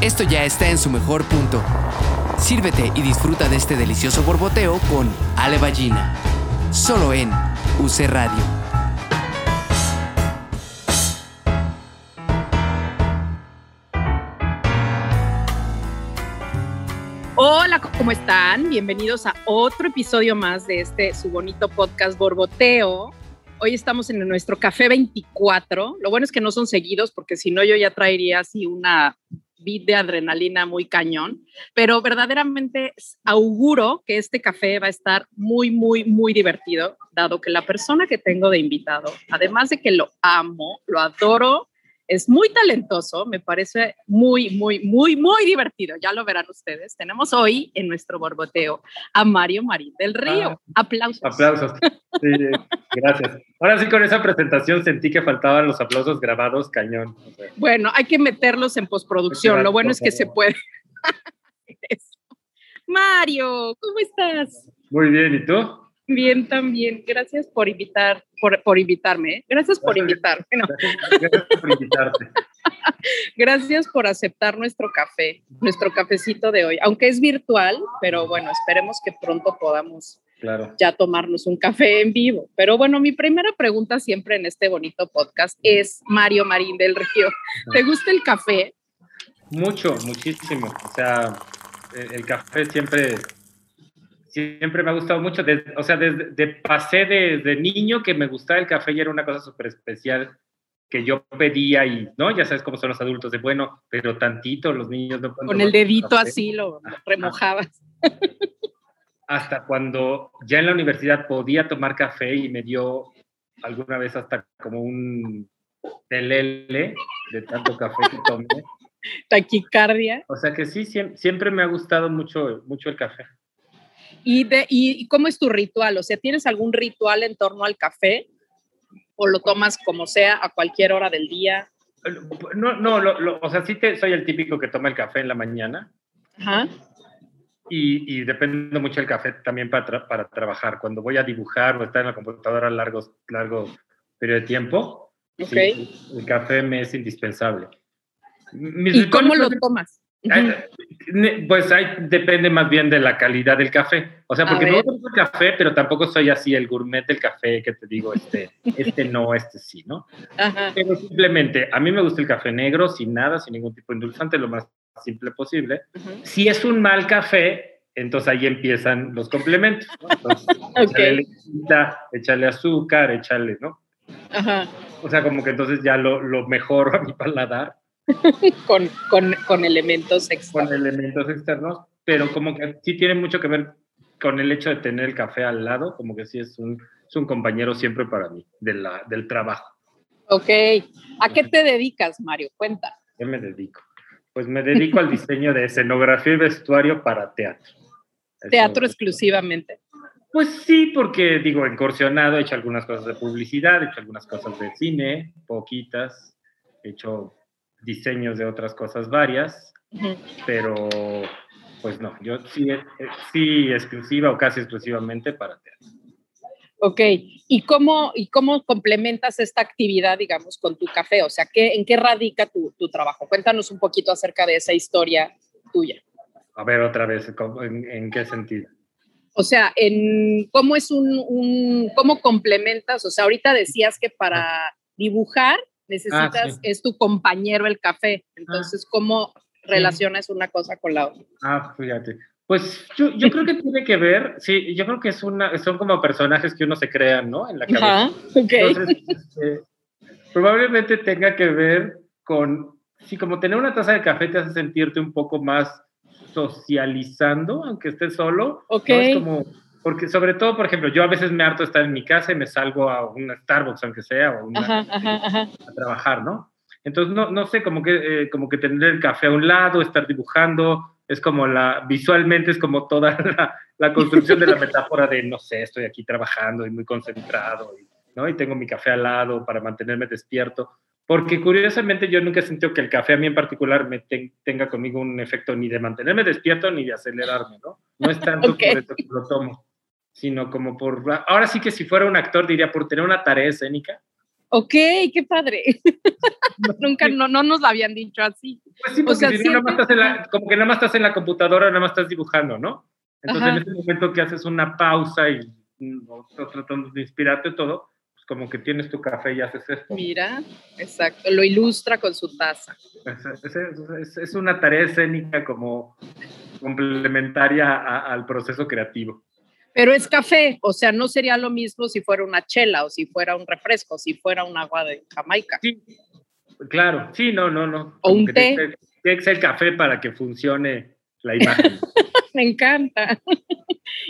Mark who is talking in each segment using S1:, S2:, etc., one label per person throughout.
S1: esto ya está en su mejor punto. Sírvete y disfruta de este delicioso borboteo con Ale Ballina. Solo en UC Radio.
S2: Hola, ¿cómo están? Bienvenidos a otro episodio más de este su bonito podcast Borboteo. Hoy estamos en nuestro café 24. Lo bueno es que no son seguidos porque si no yo ya traería así una bit de adrenalina muy cañón, pero verdaderamente auguro que este café va a estar muy, muy, muy divertido, dado que la persona que tengo de invitado, además de que lo amo, lo adoro, es muy talentoso, me parece muy, muy, muy, muy divertido. Ya lo verán ustedes. Tenemos hoy en nuestro borboteo a Mario Marín del Río.
S3: Ah,
S2: aplausos.
S3: Aplausos. Sí, gracias. Ahora sí, con esa presentación sentí que faltaban los aplausos grabados cañón.
S2: Bueno, hay que meterlos en postproducción. Lo bueno es que se puede. Mario, ¿cómo estás?
S3: Muy bien, ¿y tú?
S2: Bien, también. Gracias por invitar, por, por invitarme. ¿eh? Gracias por invitarme. No.
S3: Gracias por invitarte.
S2: Gracias por aceptar nuestro café, nuestro cafecito de hoy, aunque es virtual, pero bueno, esperemos que pronto podamos
S3: Claro.
S2: ya tomarnos un café en vivo. Pero bueno, mi primera pregunta siempre en este bonito podcast es Mario Marín del Río. ¿Te gusta el café?
S3: Mucho, muchísimo. O sea, el, el café siempre, siempre me ha gustado mucho. Desde- o sea, desde de, pasé desde niño que me gustaba el café y era una cosa súper especial que yo pedía y, ¿no? Ya sabes cómo son los adultos, de bueno, pero tantito, los niños no pueden
S2: Con el dedito
S3: café.
S2: así lo remojabas.
S3: hasta cuando ya en la universidad podía tomar café y me dio alguna vez hasta como un telele de tanto café que tomé.
S2: Taquicardia.
S3: O sea que sí, siem- siempre me ha gustado mucho, mucho el café.
S2: ¿Y, de, y, cómo es tu ritual? O sea, ¿tienes algún ritual en torno al café? ¿O lo tomas como sea, a cualquier hora del día?
S3: No, no, lo- lo- o sea, sí te, soy el típico que toma el café en la mañana
S2: Ajá.
S3: y, y depende mucho del café también para, tra- para trabajar. Cuando voy a dibujar o estar en la computadora largos, largo periodo de tiempo,
S2: Ok.
S3: sí, el café me es indispensable. Mis
S2: ¿Y cómo lo tomas?
S3: Ay,
S2: Ujú.
S3: ne- Pues ahí depende más bien de la calidad del café. O sea, porque no
S2: ver.
S3: tomo café, pero tampoco soy así el gourmet del café que te digo, este, este no, este sí, ¿no?
S2: Ajá.
S3: Pero simplemente, a mí me gusta el café negro, sin nada, sin ningún tipo de endulzante, lo más simple posible.
S2: Ujú.
S3: Si es un mal café, entonces ahí empiezan los complementos, ¿no? Entonces, échale lechita, échale azúcar, échale, ¿no?
S2: Ajá.
S3: O sea, como que entonces ya lo, lo mejoro a mi paladar
S2: Con, con, con elementos extra.
S3: con elementos externos, pero como que sí tiene mucho que ver con el hecho de tener el café al lado, como que sí es un, es un compañero siempre para mí, de la, del trabajo.
S2: Ok. ¿A qué te dedicas, Mario? Cuenta.
S3: ¿Qué me dedico? Pues me dedico al diseño de escenografía y vestuario para teatro. Eso-
S2: Teatro exclusivamente.
S3: Pues sí, porque digo, incursionado, he hecho algunas cosas de publicidad, he hecho algunas cosas de cine, poquitas, he hecho diseños de otras cosas varias, pero pues no, yo sí, eh, sí exclusiva o casi exclusivamente para teatro.
S2: Ok. ¿Y cómo, ¿Y cómo complementas esta actividad, digamos, con tu café? O sea, ¿qué, ¿en qué radica tu, tu trabajo? Cuéntanos un poquito acerca de esa historia tuya.
S3: A ver, otra vez, ¿cómo- ¿en, en qué sentido?
S2: O sea, en cómo es un, un- cómo complementas, o sea, ahorita decías que para dibujar necesitas,
S3: Ah, sí.
S2: es tu compañero el café, entonces, ¿cómo relacionas una cosa con la otra?
S3: Ah, fíjate. Pues yo, yo creo que tiene que ver, sí, yo creo que es una, son como personajes que uno se crea, ¿no? En la cabeza.
S2: Ajá, ok.
S3: Entonces, este, probablemente tenga que ver con, sí, como tener una taza de café te hace sentirte un poco más socializando, aunque estés solo. ¿no?
S2: Ok.
S3: Es como, porque sobre todo, por ejemplo, yo a veces me harto de estar en mi casa y me salgo a una Starbucks, aunque sea, o una,
S2: Ajá, ajá, ajá.
S3: a trabajar, ¿no? Entonces, no, no sé, como que, eh, como que tener el café a un lado, estar dibujando, es como la, visualmente es como toda la, la construcción de la metáfora de, no sé, estoy aquí trabajando y muy concentrado, y, ¿no? Y tengo mi café al lado para mantenerme despierto. Porque curiosamente yo nunca he sentido que el café a mí en particular me ten- tenga conmigo un efecto ni de mantenerme despierto ni de acelerarme, ¿no? No es tanto
S2: Ok.
S3: por eso que lo tomo, sino como por... Ahora sí que si fuera un actor diría por tener una tarea escénica,
S2: Ok, qué padre. Nunca, no, no nos lo habían dicho así.
S3: Pues sí, porque
S2: O sea,
S3: no, nada más estás en la- como que nada más estás en la computadora, nada más estás dibujando, ¿no? Entonces,
S2: Ajá.
S3: en ese momento que haces una pausa y mm, estás tratando de inspirarte todo, pues como que tienes tu café y haces esto.
S2: Mira, exacto, lo ilustra con su taza.
S3: Es, es- es- es una tarea escénica como complementaria a- al proceso creativo.
S2: Pero es café, o sea, no sería lo mismo si fuera una chela o si fuera un refresco, si fuera un agua de Jamaica.
S3: Sí, claro, sí, no, no, no.
S2: O
S3: Como
S2: un té.
S3: Tiene que ser- ser café para que funcione la imagen.
S2: Me encanta.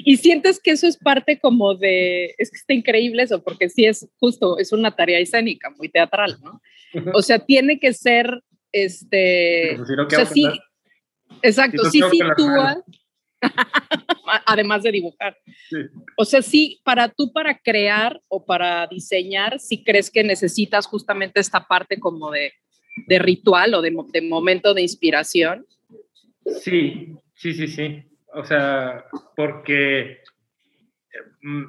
S2: Y sientes que eso es parte como de, es que está increíble eso, porque sí es justo, es una tarea escénica, muy teatral, ¿no? O sea, tiene que ser, este,
S3: Pues si no,
S2: o
S3: ¿qué
S2: sea, sí, exacto,
S3: si
S2: sí
S3: no, ¿qué hago con las
S2: sitúa, además de dibujar.
S3: Sí.
S2: O sea, sí, para tú, para crear o para diseñar, sí crees que necesitas justamente esta parte como de, de ritual o de, de momento de inspiración.
S3: Sí, sí, sí, sí. O sea, porque mm,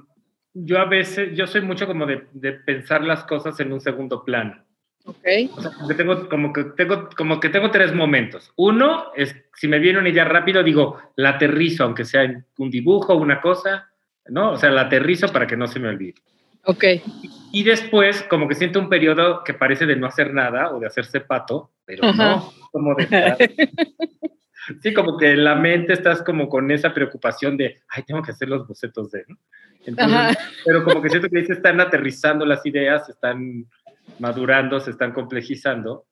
S3: yo a veces, yo soy mucho como de, de pensar las cosas en un segundo plano.
S2: ¿Ok?
S3: O sea, como que tengo, como que tengo, como que tengo tres momentos. Uno es, si me viene una idea rápido, digo, la aterrizo, aunque sea un dibujo, una cosa, ¿no? O sea, la aterrizo para que no se me olvide.
S2: Ok.
S3: Y después, como que siento un periodo que parece de no hacer nada o de hacerse pato, pero
S2: Ajá.
S3: no, como de estar- Sí, como que en la mente estás como con esa preocupación de, ay, tengo que hacer los bocetos de, ¿no? Entonces, pero como que siento que ahí se están aterrizando las ideas, están madurando, se están complejizando.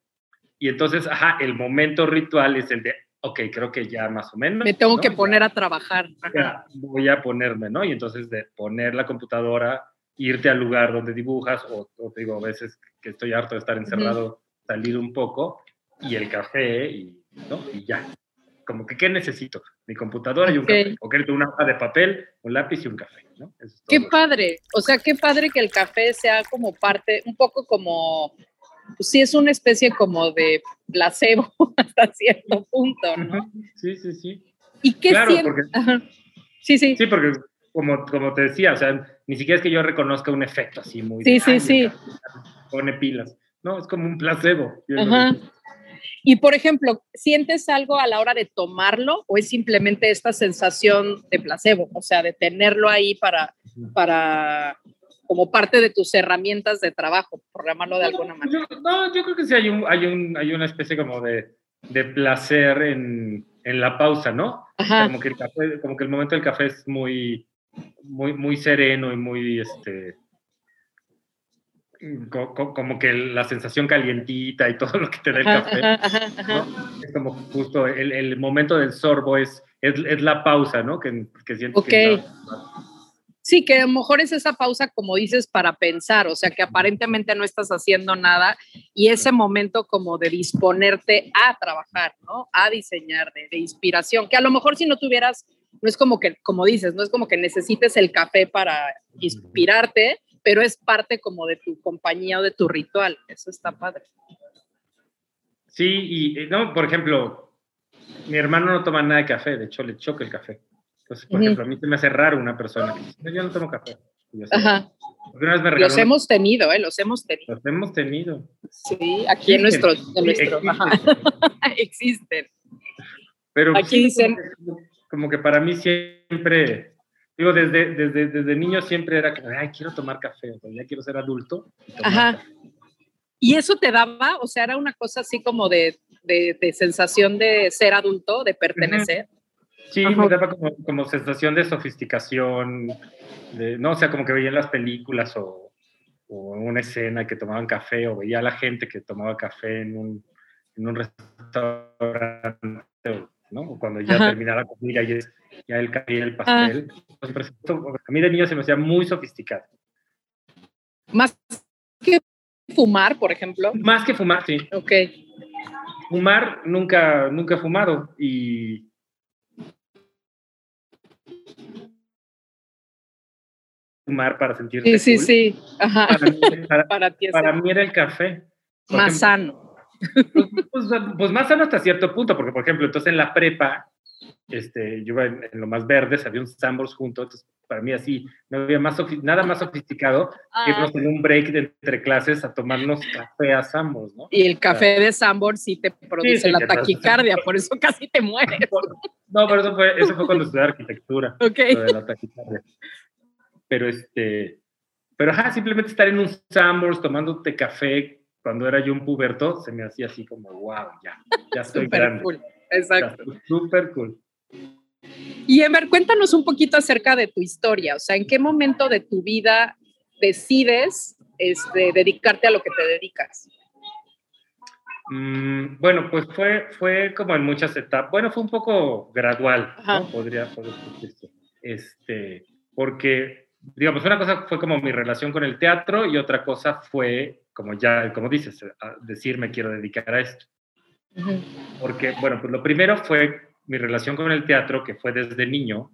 S3: Y entonces, ajá, el momento ritual es el de, ok, creo que ya más o menos.
S2: Me tengo
S3: ¿no?
S2: que
S3: Ya-
S2: poner a trabajar.
S3: Ya voy a ponerme, ¿no? Y entonces de poner la computadora, irte al lugar donde dibujas, o, o te digo, a veces que estoy harto de estar encerrado, salir un poco, y el café, y, ¿no? y ya. Como que, ¿qué necesito? Mi computadora y un café. O que una hoja de papel, un lápiz y un café, ¿no? Eso es
S2: Qué padre. O sea, qué padre que el café sea como parte, un poco como, pues sí es una especie como de placebo hasta cierto punto, ¿no?
S3: Sí, sí, sí.
S2: ¿Y qué
S3: Claro, porque-.
S2: Sí, sí.
S3: Sí, porque como, como te decía, o sea, ni siquiera es que yo reconozca un efecto así muy...
S2: Sí,
S3: de,
S2: sí,
S3: "Ay,
S2: sí.
S3: Pone pilas. No, es como un placebo.
S2: Ajá. Y por ejemplo, ¿sientes algo a la hora de tomarlo o es simplemente esta sensación de placebo? O sea, de tenerlo ahí para, para como parte de tus herramientas de trabajo, por llamarlo de alguna manera.
S3: Yo- no, yo creo que sí hay, un, hay, un, hay una especie como de, de placer en, en la pausa, ¿no?
S2: Ajá.
S3: Como que, el café, como que el momento del café es muy, muy, muy sereno y muy, este, como que la sensación calientita y todo lo que te da el café.
S2: ajá, ajá, ajá.
S3: ¿no? Es como justo el, el momento del sorbo es, es, es la pausa, ¿no? Que, que sientes que
S2: Ok. Sí, que a lo mejor es esa pausa, como dices, para pensar, o sea, que aparentemente no estás haciendo nada y ese momento como de disponerte a trabajar, ¿no? A diseñar, de, de inspiración, que a lo mejor si no tuvieras, no es como que, como dices, no es como que necesites el café para inspirarte, pero es parte como de tu compañía o de tu ritual. Eso está padre.
S3: Sí, y eh, no, por ejemplo, mi hermano no toma nada de café, de hecho le choca el café. Entonces, por
S2: Ujú.
S3: ejemplo, a mí se me hace raro una persona que dice, "No, yo no tomo café. Yo
S2: Ajá. Los
S3: una-
S2: hemos tenido, ¿eh? Los hemos tenido.
S3: los hemos tenido.
S2: Sí, aquí en nuestro, en nuestro
S3: Existen.
S2: ajá. existen.
S3: Pero
S2: Aquí
S3: sí,
S2: dicen-
S3: Como que, como que para mí siempre, digo, desde, desde, desde niño siempre era que, ay, quiero tomar café, o ya quiero ser adulto. y
S2: Ajá.
S3: café".
S2: ¿Y eso te daba? O sea, era una cosa así como de, de, de sensación de ser adulto, de pertenecer.
S3: Sí,
S2: Ajá.
S3: me daba como, como sensación de sofisticación, de, no, o sea, como que veía en las películas o, o en una escena que tomaban café o veía a la gente que tomaba café en un, en un restaurante, ¿no? Cuando ya
S2: Ajá.
S3: terminaba la comida y es ya el café y el pastel. Entonces, a mí de niño se me hacía muy sofisticado.
S2: Más que fumar, por ejemplo.
S3: Más que fumar, sí.
S2: Ok.
S3: Fumar, nunca, nunca he fumado y... Fumar para sentirte
S2: Sí, sí,
S3: cool.
S2: sí. Ajá.
S3: Para mí, para-
S2: Para ti es
S3: para mí era el café. Por
S2: más
S3: ejemplo,
S2: sano.
S3: Pues, pues más sano hasta cierto punto, porque por ejemplo, entonces en la prepa, este, yo iba en, en lo más verdes, había un Sambors junto, entonces para mí así, no había más nada más sofisticado que
S2: Ah,
S3: irnos en un break de entre clases a tomarnos café a Sambors, ¿no?
S2: y el café de Sambor sí te produce
S3: sí,
S2: la
S3: que no-
S2: taquicardia, por eso casi te mueres.
S3: No, pero eso fue, eso fue cuando estudié arquitectura,
S2: Ok.
S3: lo de la taquicardia. Pero este, pero ajá, simplemente estar en un Sambors tomándote café cuando era yo un puberto, se me hacía así como, wow, ya, ya estoy
S2: Súper
S3: grande.
S2: cool. Exacto.
S3: Súper cool.
S2: Y Ever, cuéntanos un poquito acerca de tu historia, o sea, ¿en qué momento de tu vida decides este, dedicarte a lo que te dedicas?
S3: Mm, bueno, pues fue, fue como en muchas etapas. Bueno, fue un poco gradual. ¿no? Podría, podría decirse. Este, porque, digamos, una cosa fue como mi relación con el teatro y otra cosa fue, como ya, como dices, decir me quiero dedicar a esto. Porque, bueno, pues lo primero fue mi relación con el teatro, que fue desde niño,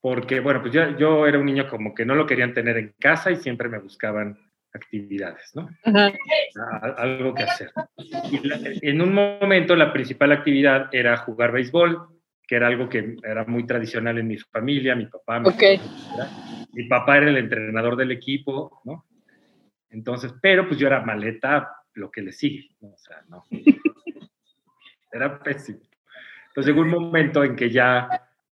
S3: porque, bueno, pues yo, yo era un niño como que no lo querían tener en casa y siempre me buscaban actividades, ¿no? Algo que hacer. Y la- en un momento la principal actividad era jugar béisbol, que era algo que era muy tradicional en mi familia, mi papá, mi, etcétera. mi papá era el entrenador del equipo, ¿no? Entonces, pero pues yo era maleta lo que le sigue, ¿no? o sea, no. Era pésimo. Entonces llegó un momento en que ya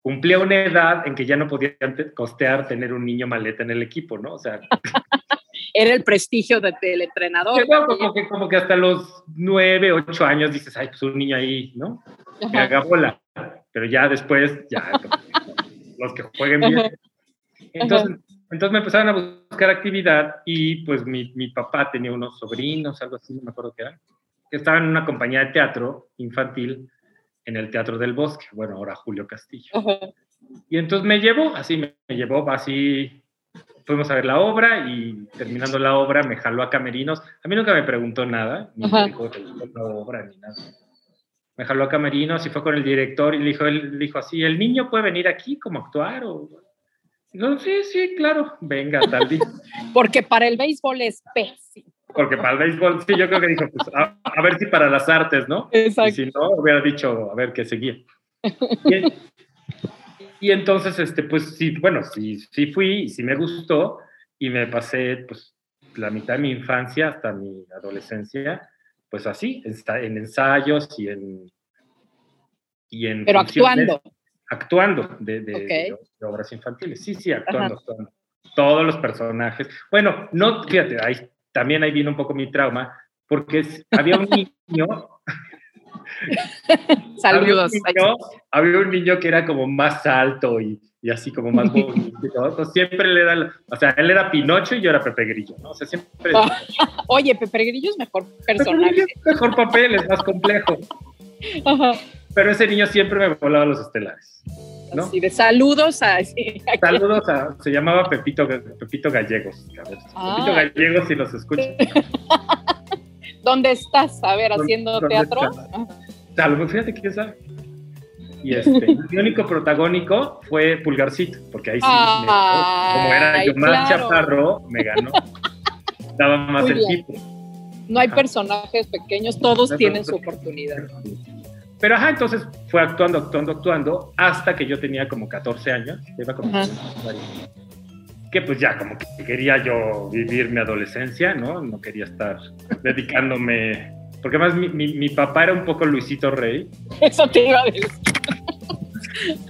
S3: cumplía una edad en que ya no podía te- costear tener un niño maleta en el equipo, ¿no? O sea,
S2: Era el prestigio de- del entrenador.
S3: No, como, que, como que hasta los nueve, ocho años dices, ay, pues un niño ahí, ¿no? Que haga bola. Pero ya después, ya, los que jueguen bien. Entonces, entonces me empezaron a buscar actividad y pues mi, mi papá tenía unos sobrinos, algo así, no me acuerdo qué era, que estaban en una compañía de teatro infantil en el Teatro del Bosque, bueno, ahora Julio Castillo.
S2: Ajá.
S3: Y entonces me llevó, así me, me llevó, así fuimos a ver la obra y terminando la obra me jaló a camerinos. A mí nunca me preguntó nada, ni
S2: Ajá.
S3: me dijo que la obra ni nada. Me jaló a camerinos y fue con el director y le dijo, él le dijo así, ¿el niño puede venir aquí como actuar? O... Y yo, sí, sí, claro, venga, tal día.
S2: Porque para el béisbol es pésimo.
S3: Porque para el béisbol, sí, yo creo que dijo, pues, a, a ver si para las artes, ¿no? Y
S2: Exacto.
S3: si no, hubiera dicho, a ver qué seguía. Y, y entonces, este, pues sí, bueno, sí, sí fui y sí me gustó y me pasé, pues, la mitad de mi infancia hasta mi adolescencia, pues así, en, en ensayos y en... Y en
S2: Pero actuando.
S3: Actuando de, obras infantiles. Sí, sí, actuando, actuando. Todos los personajes. Bueno, no, fíjate, ahí, también ahí vino un poco mi trauma, porque había un niño
S2: Saludos.
S3: había un, niño, había un niño que era como más alto y, y así como más bonito. Entonces siempre le era, o sea, él era Pinocho y yo era Pepe Grillo, ¿no? O sea, siempre...
S2: Oye, Pepe Grillo es mejor personaje.
S3: Es mejor papel, es más complejo.
S2: Ajá.
S3: Pero ese niño siempre me volaba los estelares, ¿no?
S2: Así de saludos a. sí.
S3: Saludos a... Se llamaba Pepito, Pepito Gallegos. A ver,
S2: Ah.
S3: Pepito Gallegos, si los escuchan.
S2: ¿Dónde estás? A ver,
S3: ¿Dónde-
S2: haciendo teatro.
S3: mejor, fíjate quién sabe. Y este, mi único protagónico fue Pulgarcito, porque ahí sí, me- como era yo más
S2: claro.
S3: chaparro, me ganó. Daba más
S2: Muy
S3: el
S2: bien.
S3: tipo.
S2: No hay
S3: Ajá.
S2: personajes pequeños, todos
S3: No
S2: tienen su oportunidad.
S3: Pero ajá, entonces fue actuando, actuando, actuando, hasta que yo tenía como 14 años, iba como. Que pues ya como que quería yo vivir mi adolescencia, ¿no? No quería estar dedicándome, porque además mi, mi, mi papá era un poco Luisito Rey,
S2: Eso te iba a decir.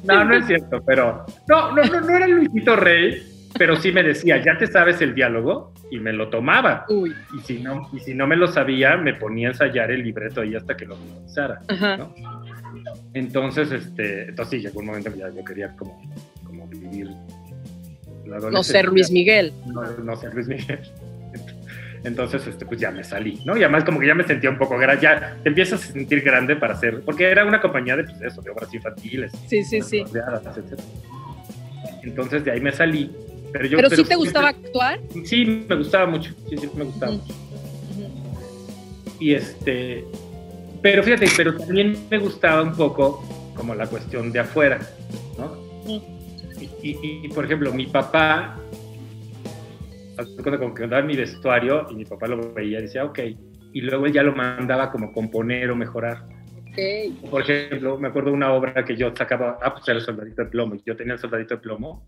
S3: No, no es cierto, pero. No, no, no, no era Luisito Rey, pero sí me decía, ya te sabes el diálogo, y me lo tomaba.
S2: Uy.
S3: Y si no, y si no me lo sabía, me ponía a ensayar el libreto ahí hasta que lo.
S2: Ajá.
S3: ¿no? Entonces, este, entonces sí, llegó un momento que ya yo quería como, como vivir
S2: No ser Luis Miguel.
S3: no, no ser Luis Miguel. Entonces, este, pues ya me salí, ¿no? Y además como que ya me sentía un poco grande, ya te empiezas a sentir grande para hacer, porque era una compañía de, pues, eso, de obras infantiles.
S2: Sí, sí, sí.
S3: Entonces de ahí me salí. Pero, yo,
S2: Pero sí te
S3: siempre-
S2: gustaba actuar.
S3: Sí, me gustaba mucho. Sí, sí, me gustaba.
S2: Ujú.
S3: Y este, pero fíjate, pero también me gustaba un poco como la cuestión de afuera, ¿no? Y- y, por ejemplo, mi papá, como que andaba en mi vestuario y mi papá lo veía y decía, ok, y luego él ya lo mandaba como componer o mejorar. Por ejemplo, me acuerdo de una obra que yo sacaba, ah, pues era el soldadito de plomo, yo tenía el soldadito de plomo,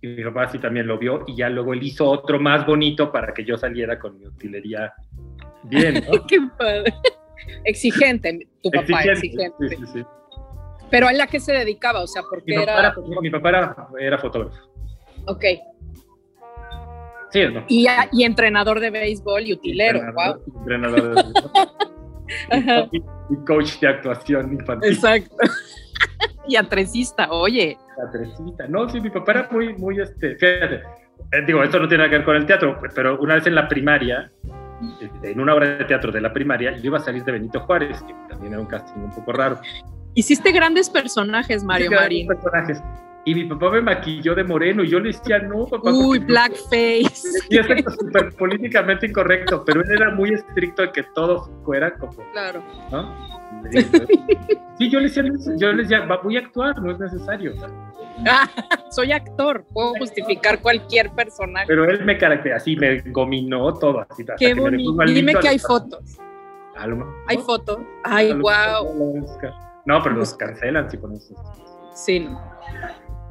S3: y mi papá sí también lo vio, y ya luego él hizo otro más bonito para que yo saliera con mi utilería bien, ¿no?
S2: Qué padre. Exigente, tu papá, exigente. Sí, sí, sí. Pero a la que se dedicaba, o sea, porque
S3: mi
S2: era...
S3: Mi papá era, era fotógrafo.
S2: Ok.
S3: Sí, ¿no?
S2: Y, y entrenador de béisbol y utilero,
S3: entrenador, wow. Entrenador de béisbol. y, y, coach de actuación infantil.
S2: Exacto. y atresista, oye.
S3: Atresista. No, sí, mi papá era muy, muy, este, fíjate, eh, digo, esto no tiene nada que ver con el teatro, pero una vez en la primaria, este, en una obra de teatro de la primaria, yo iba a salir de Benito Juárez, que también era un casting un poco raro.
S2: Hiciste grandes personajes, Mario Marín.
S3: personajes. Y mi papá me maquilló de moreno y yo le decía, no, papá.
S2: Uy, blackface.
S3: Y es súper políticamente incorrecto, pero él era muy estricto de que todo fuera como.
S2: Claro.
S3: ¿no? Sí, yo le decía, yo le decía, voy a actuar, no es necesario.
S2: Ah, soy actor, puedo justificar cualquier personaje.
S3: Pero él me caracterizó, así me gominó todo. Así,
S2: Qué bonito. Dime que hay fotos. Hay fotos. Ay, wow.
S3: No, pero los cancelan si pones.
S2: Sí.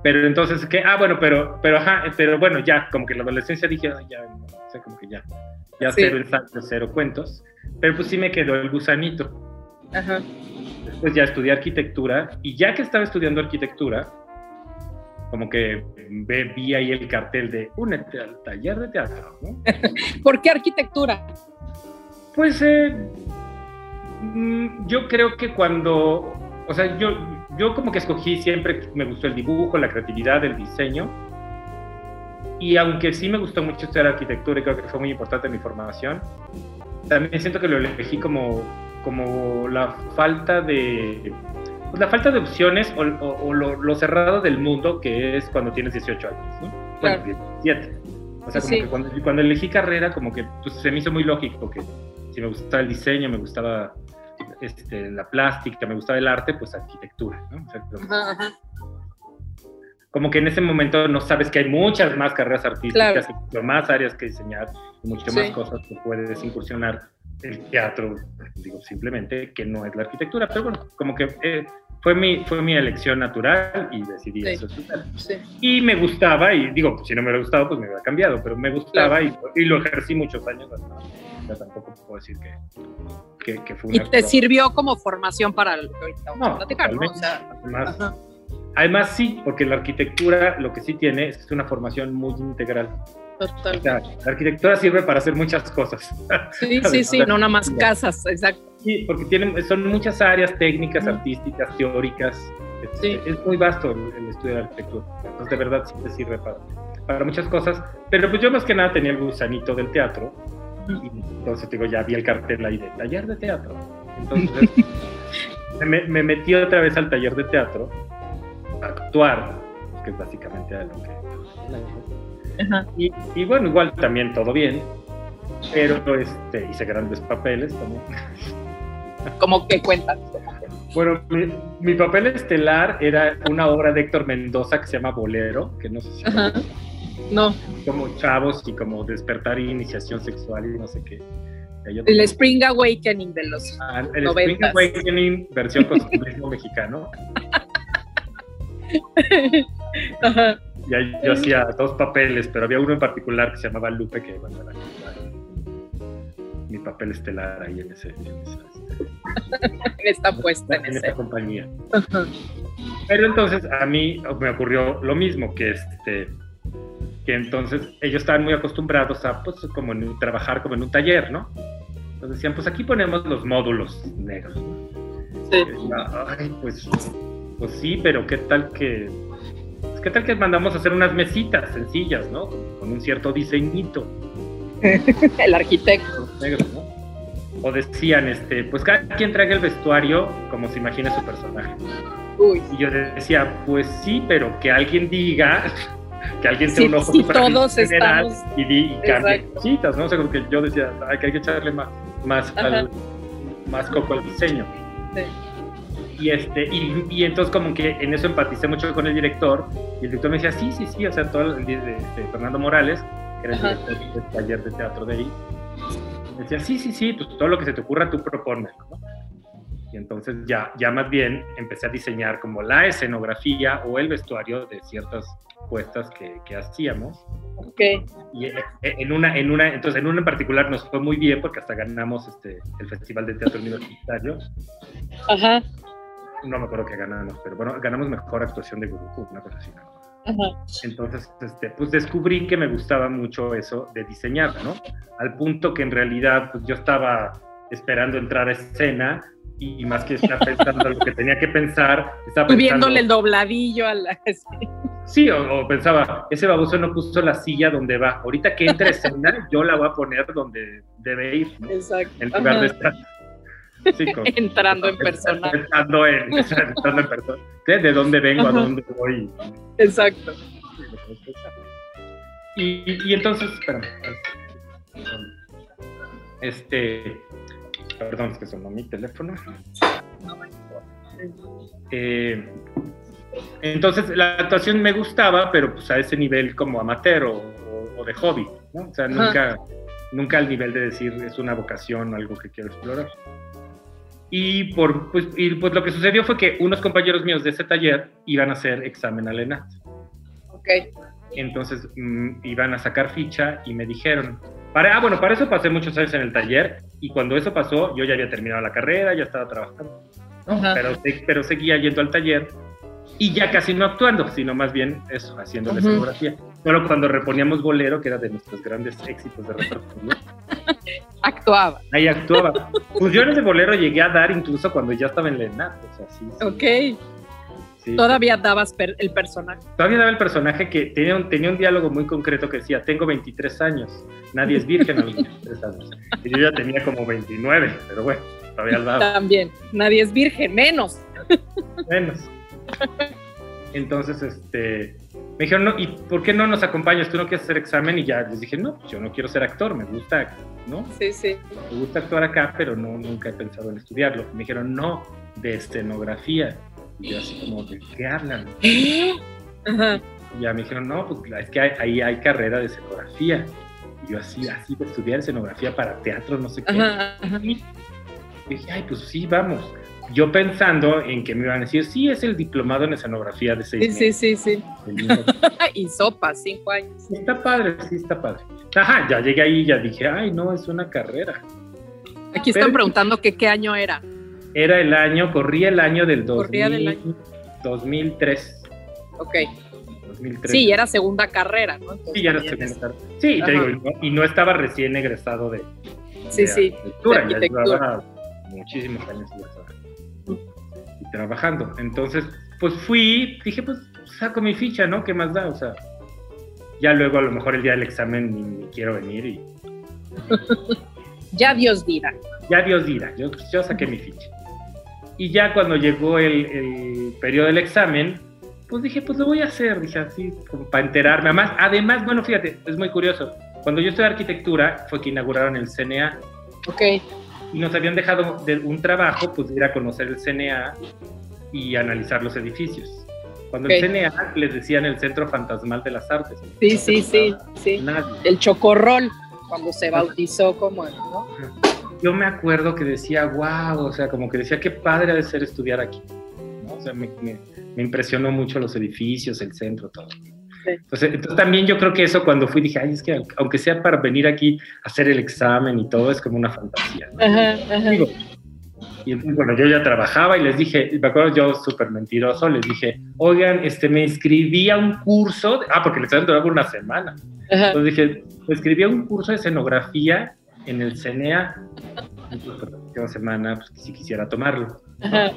S3: Pero entonces, ¿qué? Ah, bueno, pero, pero, ajá, pero bueno, ya, como que en la adolescencia dije, ya, no sé, como que ya, ya sí. cero el cero cuentos. Pero pues sí me quedó el gusanito.
S2: Ajá.
S3: Después ya estudié arquitectura y ya que estaba estudiando arquitectura, como que vi ahí el cartel de únete al taller de teatro. ¿no?
S2: ¿Por qué arquitectura?
S3: Pues eh, mm, yo creo que cuando, o sea, yo, yo como que escogí siempre, me gustó el dibujo, la creatividad, el diseño. Y aunque sí me gustó mucho estudiar arquitectura y creo que fue muy importante en mi formación, también siento que lo elegí como, como la falta de pues la falta de opciones o, o, o lo, lo, cerrado del mundo que es cuando tienes 18 años, ¿no? Bueno, claro. 17. O sea, como sí. que cuando, cuando, elegí carrera, como que pues, se me hizo muy lógico que si me gustaba el diseño, me gustaba este, la plástica, me gustaba el arte, pues arquitectura, ¿no? O sea,
S2: ajá, ajá.
S3: Como que en ese momento no sabes que hay muchas más carreras artísticas, claro. muchas más áreas que diseñar, muchas sí. más cosas que puedes incursionar el teatro, digo simplemente que no es la arquitectura, pero bueno, como que eh, fue, mi, fue mi elección natural y decidí
S2: sí,
S3: eso.
S2: Sí.
S3: Y me gustaba, y digo, si no me hubiera gustado, pues me hubiera cambiado, pero me gustaba claro. y, y, lo ejercí muchos años, ya tampoco puedo decir que, que, que fue una...
S2: Y te sirvió como formación para lo que ahorita vamos no, a platicar, ¿no? O sea,
S3: además, además, sí, porque la arquitectura lo que sí tiene es que es una formación muy integral.
S2: Total.
S3: O sea, la arquitectura sirve para hacer muchas cosas.
S2: Sí, sí, sí, no nada más casas, exacto.
S3: Sí, porque tienen, son muchas áreas técnicas, artísticas, teóricas.
S2: Sí.
S3: Es, es, muy vasto el, el, estudio de la arquitectura. Entonces, de verdad, sí te sirve para, para muchas cosas. Pero pues yo más que nada tenía el gusanito del teatro. Entonces, digo, ya vi el cartel ahí de taller de teatro. Entonces, me, me metí otra vez al taller de teatro a actuar, que es básicamente lo que y, y, bueno, igual también todo bien, pero este, hice grandes papeles también.
S2: ¿Cómo que cuentas?
S3: Bueno, mi, mi, papel estelar era una obra de Héctor Mendoza que se llama Bolero, que no sé si...
S2: No.
S3: Como chavos y como despertar y iniciación sexual y no sé qué.
S2: El Spring Awakening de los
S3: ah, El 90s. Spring Awakening versión costumbrismo mexicano.
S2: Ajá.
S3: Y ahí yo hacía dos papeles, pero había uno en particular que se llamaba Lupe, que bueno, era, mi papel estelar ahí en ese. En, esa,
S2: en esta puesta,
S3: en, en esa compañía. Pero entonces a mí me ocurrió lo mismo, que este que entonces ellos estaban muy acostumbrados a pues como en, trabajar como en un taller, ¿no? Entonces decían, pues aquí ponemos los módulos negros.
S2: Sí.
S3: Ay, pues, pues sí, pero qué tal que ¿qué tal que mandamos a hacer unas mesitas sencillas, ¿no? Con, con un cierto diseñito.
S2: el arquitecto.
S3: Negros, ¿no? O decían, este, pues cada quien traiga el vestuario como se imagina su personaje.
S2: Uy.
S3: Y yo decía, pues sí, pero que alguien diga, que alguien sea
S2: sí,
S3: un ojo
S2: sí, todos general estamos...
S3: y, di, y cambie cositas, ¿no? O sea, como que yo decía, Ay, que hay que echarle más, más, al, más coco al diseño.
S2: Sí
S3: y este y, y, entonces como que en eso empaticé mucho con el director y el director me decía sí sí sí o sea todo el de, de, de Fernando Morales que era el Ajá. director del taller de teatro de ahí me decía sí sí sí pues todo lo que se te ocurra tú proponme ¿no? Y entonces ya, ya más bien empecé a diseñar como la escenografía o el vestuario de ciertas puestas que, que hacíamos.
S2: Ok.
S3: Y eh, en una, en una, entonces en una en particular nos fue muy bien porque hasta ganamos este, el Festival de Teatro Universitario.
S2: Ajá.
S3: No me acuerdo qué ganamos, pero bueno, ganamos mejor actuación de grupo, una cosa así.
S2: Ajá.
S3: Entonces, este, pues descubrí que me gustaba mucho eso de diseñar, ¿no? Al punto que en realidad pues, yo estaba esperando entrar a escena y más que estar pensando lo que tenía que pensar, estaba pensando...
S2: viéndole el dobladillo a la.
S3: Sí, o, o pensaba, ese baboso no puso la silla donde va. Ahorita que entre escena, yo la voy a poner donde debe ir, ¿no?
S2: Exacto.
S3: En lugar de estar... Sí, con-
S2: Entrando en.
S3: Pensando en, en persona. ¿Qué? ¿De dónde vengo?
S2: Ajá.
S3: ¿A dónde voy?
S2: Exacto.
S3: Y, y entonces, espérame. Este, perdón, es que sonó mi teléfono. Eh, entonces, la actuación me gustaba, pero pues a ese nivel como amateur o, o- o de hobby, ¿no? O sea, nunca, nunca al nivel de decir es una vocación o algo que quiero explorar. Y, por, pues, y pues lo que sucedió fue que unos compañeros míos de ese taller iban a hacer examen al ENAT.
S2: Ok.
S3: Entonces mm, iban a sacar ficha y me dijeron, para, ah, bueno, para eso pasé muchos años en el taller y cuando eso pasó yo ya había terminado la carrera, ya estaba trabajando,
S2: Ajá.
S3: pero, pero seguía yendo al taller y ya casi no actuando, sino más bien eso, haciendo la escenografía. Solo cuando reponíamos Bolero, que era de nuestros grandes éxitos de repertorio,
S2: Actuaba.
S3: ahí actuaba. Funciones de Bolero llegué a dar incluso cuando ya estaba en la ENAT, o sea, sí, sí,
S2: Ok.
S3: Sí.
S2: Todavía dabas per- el personaje.
S3: Todavía daba el personaje que tenía un, tenía un diálogo muy concreto que decía, tengo 23 años, nadie es virgen a los 23 años. Y yo ya tenía como 29, pero bueno, todavía lado,
S2: También. Nadie es virgen, menos.
S3: menos. Entonces, este, me dijeron, no, ¿y por qué no nos acompañas? ¿Tú no quieres hacer examen? Y ya les dije, no, pues yo no quiero ser actor, me gusta, ¿no?
S2: Sí, sí.
S3: Me gusta actuar acá, pero no, nunca he pensado en estudiarlo. Me dijeron, no, de escenografía. Y yo así como, ¿de qué hablan?
S2: Ajá.
S3: Y ya me dijeron, no, pues es que ahí hay carrera de escenografía. Y yo así, así de estudiar escenografía para teatro, no sé qué.
S2: Ajá. ajá.
S3: Y dije, ay, pues sí, vamos. Yo pensando en que me iban a decir, sí, es el diplomado en escenografía de seis
S2: Sí, sí, sí, Y sopa, cinco años.
S3: Está padre, sí, está padre. Ajá, ya llegué ahí y ya dije, ay, no, es una carrera.
S2: Aquí están
S3: Pero-
S2: preguntando que qué año era.
S3: Era el año, corría el año del 2000,
S2: Corría del año.
S3: 2003.
S2: Ok.
S3: 2003.
S2: Sí, era segunda carrera, ¿no? Entonces,
S3: Sí, ya
S2: también
S3: estoy
S2: es-
S3: esta- Sí, te digo, y no, y no estaba recién egresado de,
S2: Sí,
S3: de
S2: sí.
S3: arquitectura,
S2: de
S3: ya
S2: arquitectura.
S3: llevaba muchísimos años y trabajando. Entonces, pues fui, dije, pues saco mi ficha, ¿no? ¿Qué más da? O sea, ya luego a lo mejor el día del examen ni, ni quiero venir y
S2: Ya Dios dirá.
S3: ya Dios dirá, yo, yo saqué mi ficha. Y ya cuando llegó el, el periodo del examen, pues dije, pues lo voy a hacer, dije así, como para enterarme. Además, además, bueno, fíjate, es muy curioso. Cuando yo estudié arquitectura, fue que inauguraron el CNA
S2: Ok.
S3: y nos habían dejado de un trabajo, pues ir a conocer el CNA y analizar los edificios. Cuando el
S2: Ok.
S3: CNA les decían el Centro Fantasmal de las Artes.
S2: Sí,
S3: No
S2: sí, sí, sí.
S3: Nadie.
S2: El chocorrol, cuando se bautizó como, ¿no?
S3: Yo me acuerdo que decía, wow, o sea, como que decía, qué padre ha de ser estudiar aquí. ¿no? O sea, me, me- me impresionó mucho los edificios, el centro, todo. Entonces, entonces también yo creo que eso cuando fui dije, ay, es que aunque sea para venir aquí a hacer el examen y todo, es como una fantasía. ¿no?
S2: Ajá, ajá.
S3: Digo, y bueno, yo ya trabajaba y les dije, me acuerdo yo súper mentiroso, les dije, oigan, este, me inscribí a un curso, de- ah, porque el examen duraba una semana.
S2: Ajá.
S3: Entonces dije, me inscribí a un curso de escenografía en el CNA. Pues, la próxima semana, pues, si quisiera tomarlo.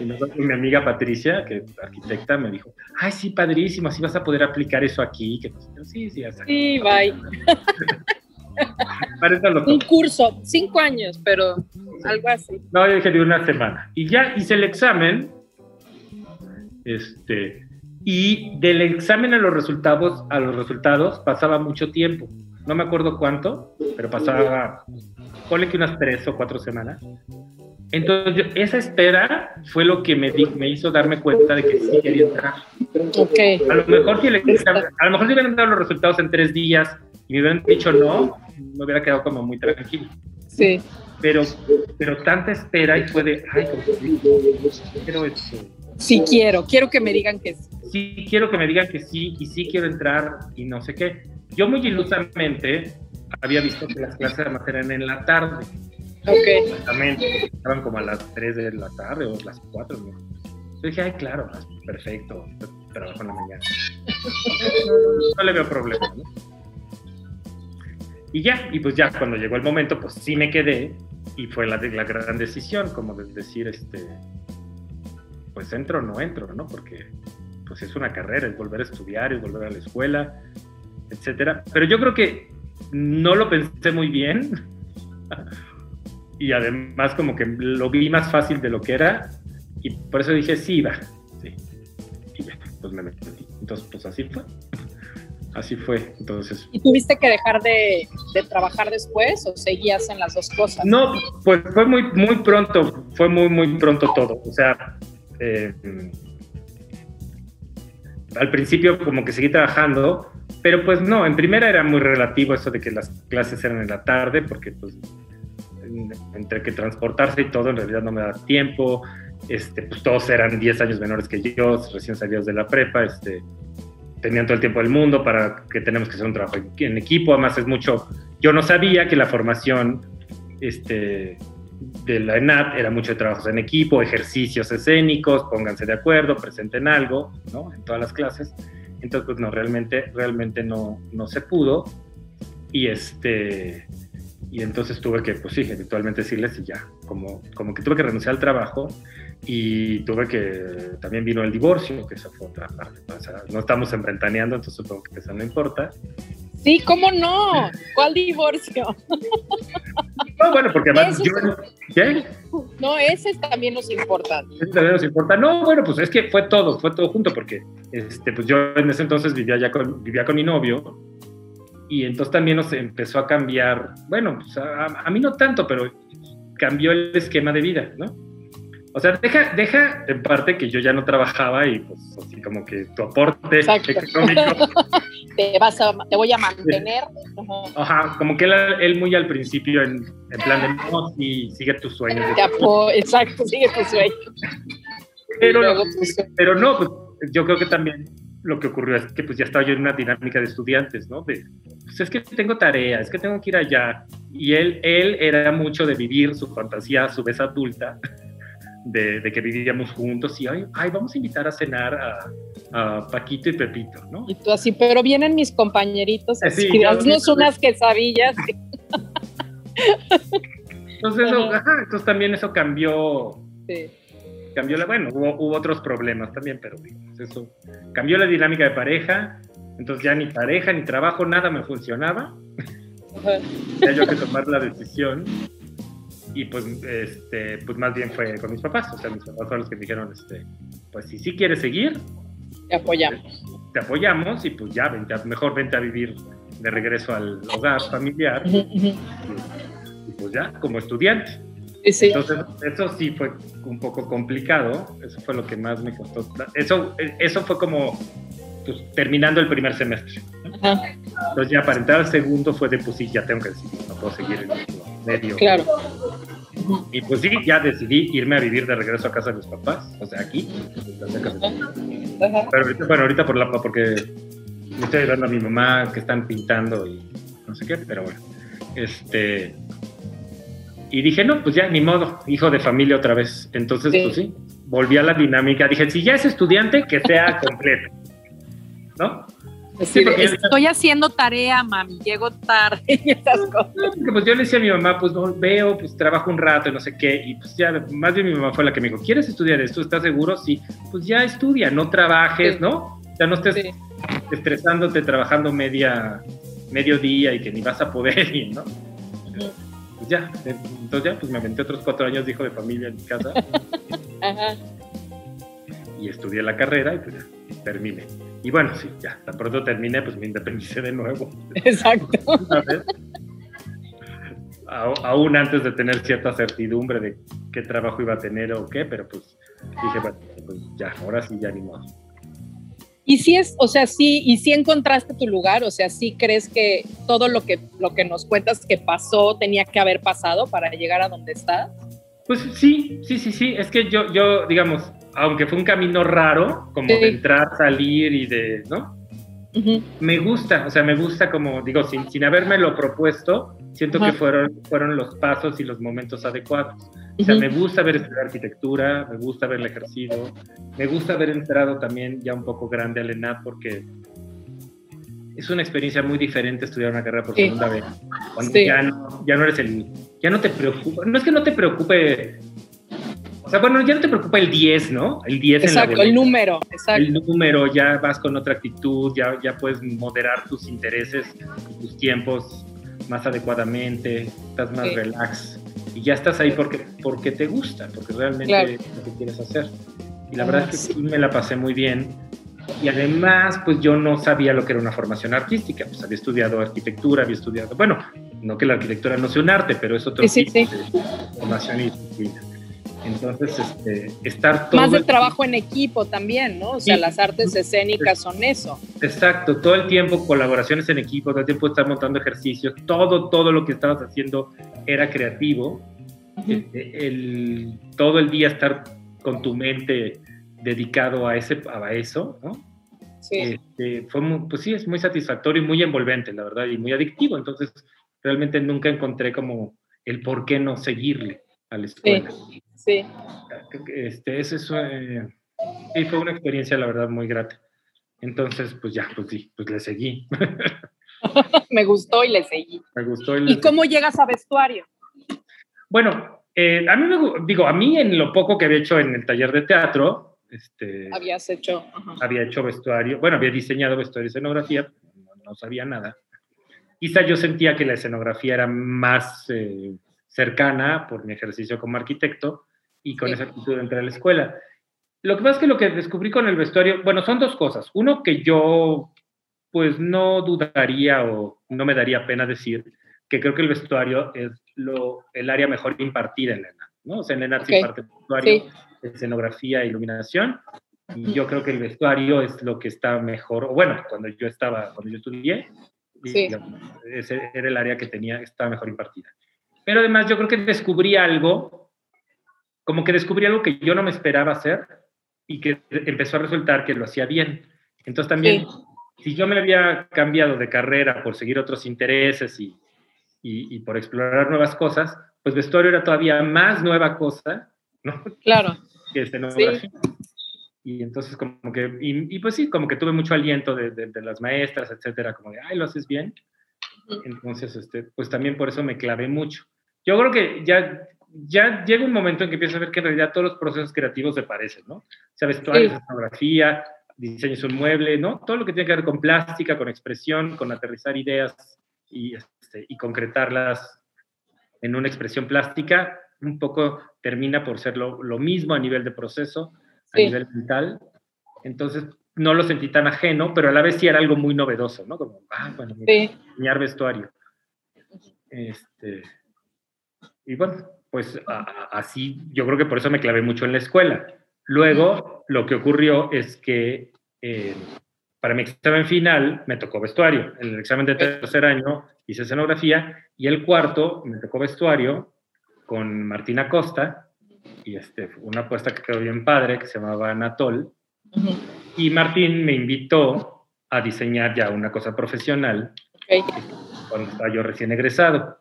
S3: Y luego mi amiga Patricia, que es arquitecta, me dijo, ay, sí, padrísimo, así vas a poder aplicar eso aquí. Que, qué. sí, sí, ya está.
S2: Sí, bye. Un curso, cinco años, pero algo así.
S3: No, yo dije de una semana. Y ya hice el examen. Este. Y del examen a los resultados, a los resultados pasaba mucho tiempo. No me acuerdo cuánto, pero pasaba, ponle que unas tres o cuatro semanas. Entonces, yo- esa espera fue lo que me, di- me hizo darme cuenta de que sí quería entrar.
S2: Ok.
S3: A lo mejor si examen- a lo mejor si hubieran dado los resultados en tres días y me hubieran dicho no, me hubiera quedado como muy tranquilo.
S2: Sí.
S3: pero, pero tanta espera y fue de, ay, quiero esto.
S2: Sí quiero, quiero que me digan que sí.
S3: Sí, quiero que me digan que sí, y sí quiero entrar, y no sé qué. Yo muy ilusamente había visto que las clases además eran en la tarde.
S2: Ok.
S3: Exactamente, estaban como a las 3 de la tarde o las 4, ¿no? Yo dije, ay, claro, perfecto, trabajo en la mañana. No le veo problema, ¿no? Y ya, y pues ya cuando llegó el momento, pues sí me quedé y fue la, la gran decisión, como de decir, este, pues entro o no entro, ¿no? Porque pues es una carrera, es volver a estudiar, es volver a la escuela, etcétera. Pero yo creo que no lo pensé muy bien y además como que lo vi más fácil de lo que era y por eso dije, sí, va, sí. Y ya, pues me metí. Entonces, pues así fue. Así fue, entonces.
S2: ¿Y tuviste que dejar de, de, trabajar después o seguías en las dos cosas?
S3: No, pues fue muy, muy pronto, fue muy, muy pronto todo. O sea, eh, al principio como que seguí trabajando, pero pues no, en primera era muy relativo eso de que las clases eran en la tarde, porque pues entre que transportarse y todo en realidad no me da tiempo, este, pues todos eran 10 años menores que yo, recién salidos de la prepa, este, tenían todo el tiempo del mundo para que tenemos que hacer un trabajo en equipo, además es mucho, yo no sabía que la formación este, de la ENAT era mucho de trabajos en equipo, ejercicios escénicos, pónganse de acuerdo, presenten algo, ¿no? En todas las clases. Entonces, pues no, realmente, realmente no, no se pudo. Y este, y entonces tuve que, pues sí, eventualmente decirles y ya, como, como que tuve que renunciar al trabajo y tuve que, también vino el divorcio, que esa fue otra parte. O sea, no estamos embrentaneando, entonces supongo que eso no importa.
S2: Sí, ¿cómo no? ¿Cuál divorcio?
S3: No, bueno, porque además yo... ¿Qué?
S2: No, ese también nos importa.
S3: Ese también nos importa. No, bueno, pues es que fue todo, fue todo junto, porque este, pues yo en ese entonces vivía ya con, vivía con mi novio y entonces también nos empezó a cambiar, bueno, pues a, a mí no tanto, pero cambió el esquema de vida, ¿no? O sea, deja, deja en parte que yo ya no trabajaba y pues así como que tu aporte económico.
S2: Te, vas a, te voy a mantener.
S3: Ajá, como que él, él muy al principio en, en plan de no, sí, sigue tus sueños.
S2: exacto, sigue tus sueños.
S3: Pero, pero no, pues yo creo que también lo que ocurrió es que pues ya estaba yo en una dinámica de estudiantes, ¿no? De, pues es que tengo tarea, es que tengo que ir allá. Y él, él era mucho de vivir su fantasía a su vez adulta de, que vivíamos juntos y, ay, ay, vamos a invitar a cenar a, Paquito y Pepito, ¿no?
S2: Y tú así, pero vienen mis compañeritos, así, unas quesadillas.
S3: Entonces, eso, entonces también eso cambió. Sí. Cambió la, bueno, hubo, otros problemas también, pero eso cambió la dinámica de pareja. Entonces ya ni pareja, ni trabajo, nada me funcionaba. ya yo que tomar la decisión y pues, este, pues más bien fue con mis papás, o sea, mis papás fueron los que me dijeron, este, pues si sí quieres seguir,
S2: te apoyamos.
S3: Te apoyamos y pues ya, vente mejor vente a vivir de regreso al hogar familiar y, pues ya, como estudiante. Entonces, eso sí fue un poco complicado, eso fue lo que más me costó. Eso, eso fue como pues, terminando el primer semestre. Entonces ya para entrar al segundo fue de, pues sí, ya tengo que decidir, no puedo seguir en medio.
S2: Claro.
S3: Y pues sí, ya decidí irme a vivir de regreso a casa de mis papás, o sea, aquí. Pero ahorita, bueno, ahorita por la, porque me estoy ayudando a mi mamá que están pintando y no sé qué, pero bueno. Este. Y dije, no, pues ya, ni modo, hijo de familia otra vez. Entonces, pues sí, volví a la dinámica. Dije, si ya es estudiante, que sea completo. ¿No?
S2: Estoy haciendo tarea, mami, llego tarde y esas cosas.
S3: pues yo le decía a mi mamá, pues no, veo, pues trabajo un rato y no sé qué, y pues ya, más bien mi mamá fue la que me dijo, ¿quieres estudiar esto? ¿Estás seguro? Sí, pues ya estudia, no trabajes, ¿no? Ya no estés estresándote trabajando media, medio día y que ni vas a poder ir, ¿no? Pues ya, entonces ya, pues me aventé otros cuatro años de hijo de familia en mi casa. Ajá. Y estudié la carrera y pues ya, terminé. Y bueno, sí, ya, tan pronto terminé, pues me independicé de nuevo.
S2: Exacto.
S3: aún antes de tener cierta certidumbre de qué trabajo iba a tener o qué, pero pues dije, bueno, pues ya, ahora sí, ya ni modo.
S2: Y si es, o sea, sí, y si encontraste tu lugar, o sea, sí crees que todo lo que, lo que nos cuentas que pasó tenía que haber pasado para llegar a donde estás.
S3: Pues sí, sí, sí, sí. Es que yo, yo, digamos, aunque fue un camino raro, como de entrar, salir y de, ¿no? Me gusta, o sea, me gusta como, digo, sin, sin haberme lo propuesto, siento que fueron, fueron los pasos y los momentos adecuados. O sea, me gusta haber estudiado arquitectura, me gusta haberla ejercido, me gusta haber entrado también ya un poco grande al ENAD porque es una experiencia muy diferente estudiar una carrera por segunda vez. Cuando ya, no, ya no eres el... Ya no te preocupa, no es que no te preocupe o sea, bueno, ya no te preocupa el 10, ¿no? El 10
S2: exacto, en la el número, exacto.
S3: El número, ya vas con otra actitud, ya, ya puedes moderar tus intereses, tus tiempos más adecuadamente, estás más relax y ya estás ahí porque, porque te gusta, porque realmente es lo que quieres hacer. Y la verdad es que sí me la pasé muy bien. Y además, pues yo no sabía lo que era una formación artística, pues había estudiado arquitectura, había estudiado, bueno, no que la arquitectura no sea un arte, pero es otro tipo de formación y disciplina. Entonces, este, estar
S2: todo... Más de trabajo en equipo también, ¿no? O sea, las artes escénicas son eso.
S3: Exacto, todo el tiempo colaboraciones en equipo, todo el tiempo estar montando ejercicios, todo, todo lo que estabas haciendo era creativo. Este, el, todo el día estar con tu mente dedicado a, ese, a eso, ¿no? Sí. Este, fue pues sí, es muy satisfactorio y muy envolvente, la verdad, y muy adictivo. Entonces, realmente nunca encontré como el por qué no seguirle a la escuela. Sí. Sí. Este, ese es, eh, fue una experiencia, la verdad, muy grata. Entonces, pues ya, pues sí, pues le seguí.
S2: me gustó y le seguí.
S3: Me gustó y
S2: le ¿Y cómo llegas a vestuario?
S3: Bueno, eh, a mí me digo, a mí en lo poco que había hecho en el taller de teatro, este,
S2: habías hecho,
S3: había hecho vestuario, bueno, había diseñado vestuario y escenografía, no, sabía nada. Quizá yo sentía que la escenografía era más eh, cercana por mi ejercicio como arquitecto y con esa actitud entré a la escuela. Lo que pasa es que lo que descubrí con el vestuario, bueno, son dos cosas. Uno, que yo pues no dudaría o no me daría pena decir que creo que el vestuario es lo, el área mejor impartida en la ¿no? O sea, en la ENAD se imparte vestuario, escenografía, iluminación, y yo creo que el vestuario es lo que está mejor, o bueno, cuando yo estaba, cuando yo estudié, ese era el área que tenía, estaba mejor impartida. Pero además yo creo que descubrí algo como que descubrí algo que yo no me esperaba hacer y que empezó a resultar que lo hacía bien. Entonces también, si yo me había cambiado de carrera por seguir otros intereses y, y, por explorar nuevas cosas, pues vestuario era todavía más nueva cosa, ¿no?
S2: Claro.
S3: que. Y entonces como que, y, pues sí, como que tuve mucho aliento de, de, las maestras, etcétera, como de, ay, lo haces bien. Entonces, este, pues también por eso me clavé mucho. Yo creo que ya ya llega un momento en que empiezas a ver que en realidad todos los procesos creativos se parecen, ¿no? O sea, vestuario, fotografía, diseño de un mueble, ¿no? Todo lo que tiene que ver con plástica, con expresión, con aterrizar ideas y, este, y concretarlas en una expresión plástica, un poco termina por ser lo, lo mismo a nivel de proceso, a nivel mental. Entonces, no lo sentí tan ajeno, pero a la vez sí era algo muy novedoso, ¿no? Como, ah, bueno, diseñar vestuario. Este, y bueno, pues así, yo creo que por eso me clavé mucho en la escuela. Luego, lo que ocurrió es que eh, para mi examen final me tocó vestuario. En el examen de tercer año hice escenografía y el cuarto me tocó vestuario con Martina Costa y este, una apuesta que quedó bien padre que se llamaba Anatol. Y Martín me invitó a diseñar ya una cosa profesional cuando estaba yo recién egresado,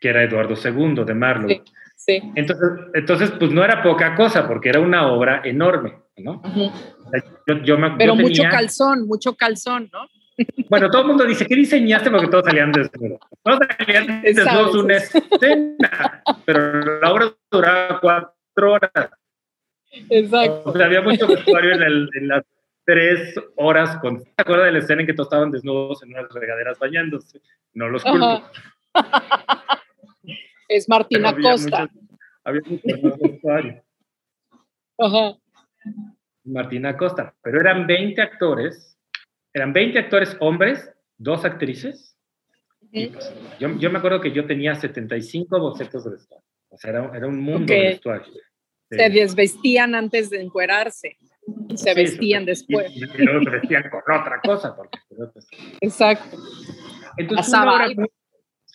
S3: que era Eduardo II de Marlowe. Entonces, entonces, pues no era poca cosa, porque era una obra enorme, ¿no?
S2: Pero mucho calzón, mucho calzón, ¿no?
S3: Bueno, todo el mundo dice, ¿qué diseñaste? Porque todos salían desnudos. Todos salían desnudos una escena, pero la obra duraba cuatro horas.
S2: Exacto.
S3: O sea, había mucho vestuario en, en las tres horas. Con, ¿Te acuerdas de la escena en que todos estaban desnudos en unas regaderas bañándose? No los culpo.
S2: es Martina Costa.
S3: había mucho Ajá. Martina Costa, pero eran 20 actores, eran 20 actores hombres, dos actrices. Pues, yo, me acuerdo que yo tenía 75 bocetos de vestuario. O sea, era, un mundo de vestuario.
S2: Se desvestían antes de encuerarse. se vestían después.
S3: Y, luego se vestían con otra cosa. Porque, pues,
S2: Exacto.
S3: Entonces, fue una, obra muy,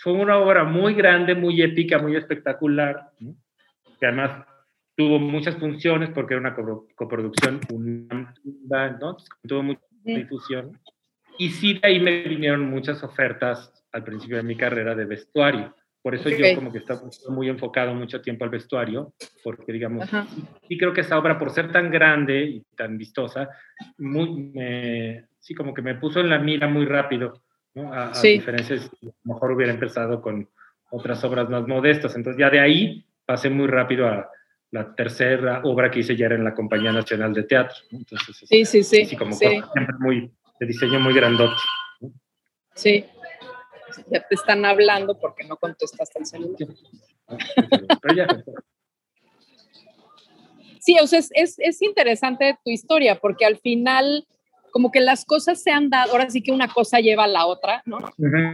S3: fue una, obra muy, grande, muy épica, muy espectacular, que además tuvo muchas funciones porque era una coproducción, ¿no? tuvo difusión. Y sí, de ahí me vinieron muchas ofertas al principio de mi carrera de vestuario. Por eso yo como que estaba muy enfocado mucho tiempo al vestuario, porque digamos, sí, creo que esa obra, por ser tan grande y tan vistosa, muy, sí como que me puso en la mira muy rápido, ¿no? A, a diferencias, a lo mejor hubiera empezado con otras obras más modestas. Entonces ya de ahí pasé muy rápido a la tercera obra que hice ya era en la Compañía Nacional de Teatro. Entonces,
S2: sí, sí, sí.
S3: Sí, como siempre muy, de diseño muy grandote.
S2: Sí ya te están hablando porque no contestaste el celular. Sí, o sea, es, es, interesante tu historia porque al final como que las cosas se han dado, ahora sí que una cosa lleva a la otra, ¿no?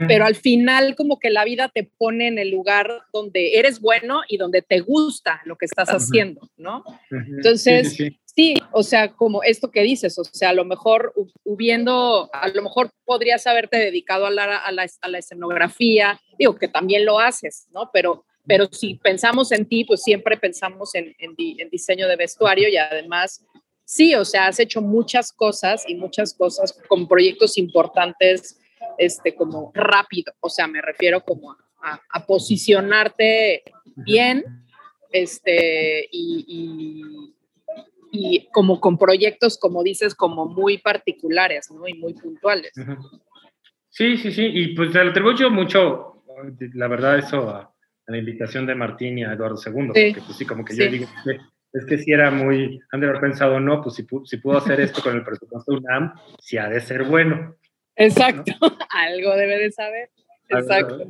S2: Pero al final como que la vida te pone en el lugar donde eres bueno y donde te gusta lo que estás haciendo, ¿no? Entonces, sí, o sea, como esto que dices, o sea, a lo mejor hubiendo, a lo mejor podrías haberte dedicado a la, a la, a la escenografía, digo que también lo haces, ¿no? Pero pero si pensamos en ti, pues siempre pensamos en, en, en, diseño de vestuario y además sí, o sea, has hecho muchas cosas y muchas cosas con proyectos importantes, este, como rápido, o sea, me refiero como a, posicionarte bien, este, y, y, como con proyectos, como dices, como muy particulares, ¿no? Y muy puntuales.
S3: Sí, sí, sí, y pues le atribuyo mucho, la verdad, eso a, la invitación de Martín y a Eduardo II, porque pues sí, como que yo digo, es que si era muy, han de haber pensado, no, pues si, si puedo hacer esto con el presupuesto de UNAM, si ha de ser bueno.
S2: Exacto, algo debe de saber. Exacto.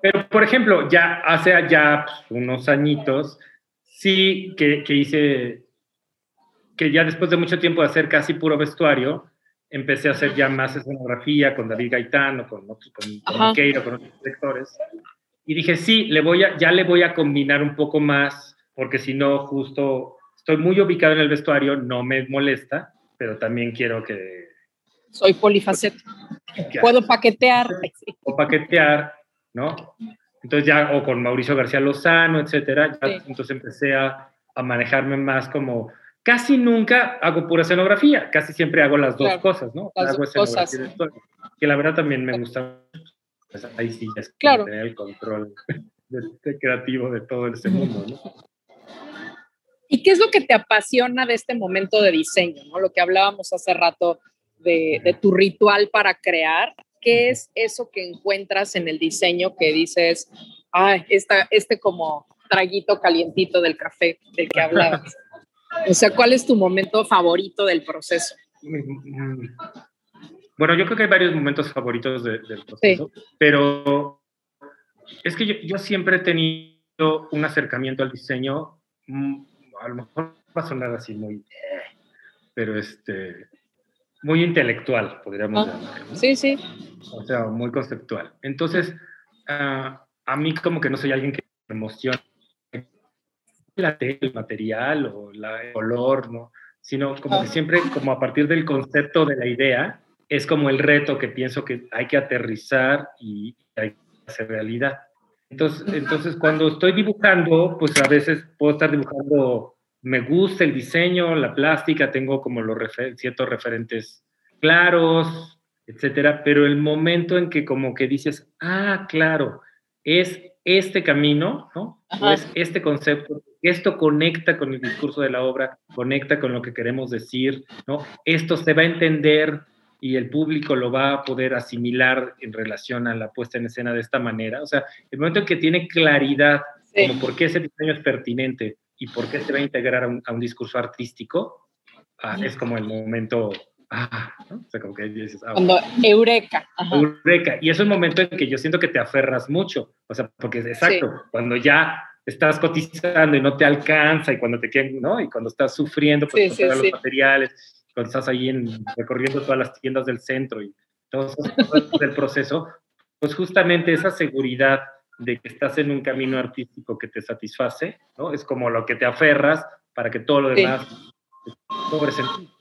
S3: Pero, por ejemplo, ya hace ya pues, unos añitos, sí que, que, hice, que ya después de mucho tiempo de hacer casi puro vestuario, empecé a hacer ya más escenografía con David Gaitán o con, con, con Keiro, con otros directores. Y dije, sí, le voy a, ya le voy a combinar un poco más, porque si no, justo estoy muy ubicado en el vestuario, no me molesta, pero también quiero que...
S2: Soy polifacético. Puedo paquetear.
S3: O paquetear, ¿no? Entonces ya, o con Mauricio García Lozano, etcétera, entonces empecé a, a, manejarme más como, casi nunca hago pura escenografía, casi siempre hago las dos cosas, ¿no?
S2: Las
S3: hago
S2: dos cosas.
S3: Que la verdad también me gusta pues, ahí sí es
S2: claro.
S3: tener el control de, creativo de todo ese mundo, ¿no?
S2: ¿Y qué es lo que te apasiona de este momento de diseño, ¿no? Lo que hablábamos hace rato de, de tu ritual para crear. ¿Qué es eso que encuentras en el diseño que dices, ay, esta, este como traguito calientito del café del que hablabas? O sea, ¿cuál es tu momento favorito del proceso?
S3: Bueno, yo creo que hay varios momentos favoritos del proceso, pero es que yo, siempre he tenido un acercamiento al diseño, mm, a lo mejor va a sonar así muy, pero este, muy intelectual, podríamos
S2: ah, decir. Sí, sí.
S3: O sea, muy conceptual. Entonces, ah, a mí como que no soy alguien que me emociona el material o la, el color, ¿no? Sino como que ah. siempre, como a partir del concepto de la idea, es como el reto que pienso que hay que aterrizar y hay que hacer realidad. Entonces, entonces cuando estoy dibujando, pues a veces puedo estar dibujando, me gusta el diseño, la plástica, tengo como los ciertos referentes claros, etcétera, pero el momento en que como que dices, ah, claro, es este camino, ¿no? O es este concepto, esto conecta con el discurso de la obra, conecta con lo que queremos decir, ¿no? Esto se va a entender y el público lo va a poder asimilar en relación a la puesta en escena de esta manera. O sea, el momento en que tiene claridad como por qué ese diseño es pertinente y por qué se va a integrar a un, discurso artístico, ah, es como el momento... Ah, o sea, como que dices,
S2: ah, Cuando eureka.
S3: Eureka. Y es un momento en que yo siento que te aferras mucho. O sea, porque es exacto, cuando ya estás cotizando y no te alcanza y cuando te quieren, ¿no? Y cuando estás sufriendo por sí, los materiales cuando estás ahí en, recorriendo todas las tiendas del centro y todo el proceso, pues justamente esa seguridad de que estás en un camino artístico que te satisface, ¿no? Es como lo que te aferras para que todo lo demás cobre sentido.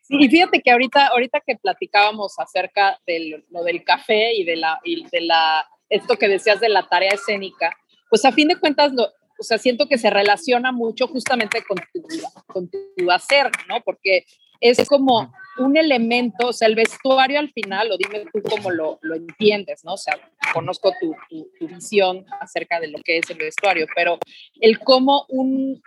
S2: Sí, y fíjate que ahorita, ahorita que platicábamos acerca de lo del café y de la, y de la, esto que decías de la tarea escénica, pues a fin de cuentas, lo, o sea, siento que se relaciona mucho justamente con tu, con tu hacer, ¿no? Porque es como un elemento, o sea, el vestuario al final, o dime tú cómo lo, lo entiendes, ¿no? O sea, conozco tu, tu, tu, visión acerca de lo que es el vestuario, pero el cómo un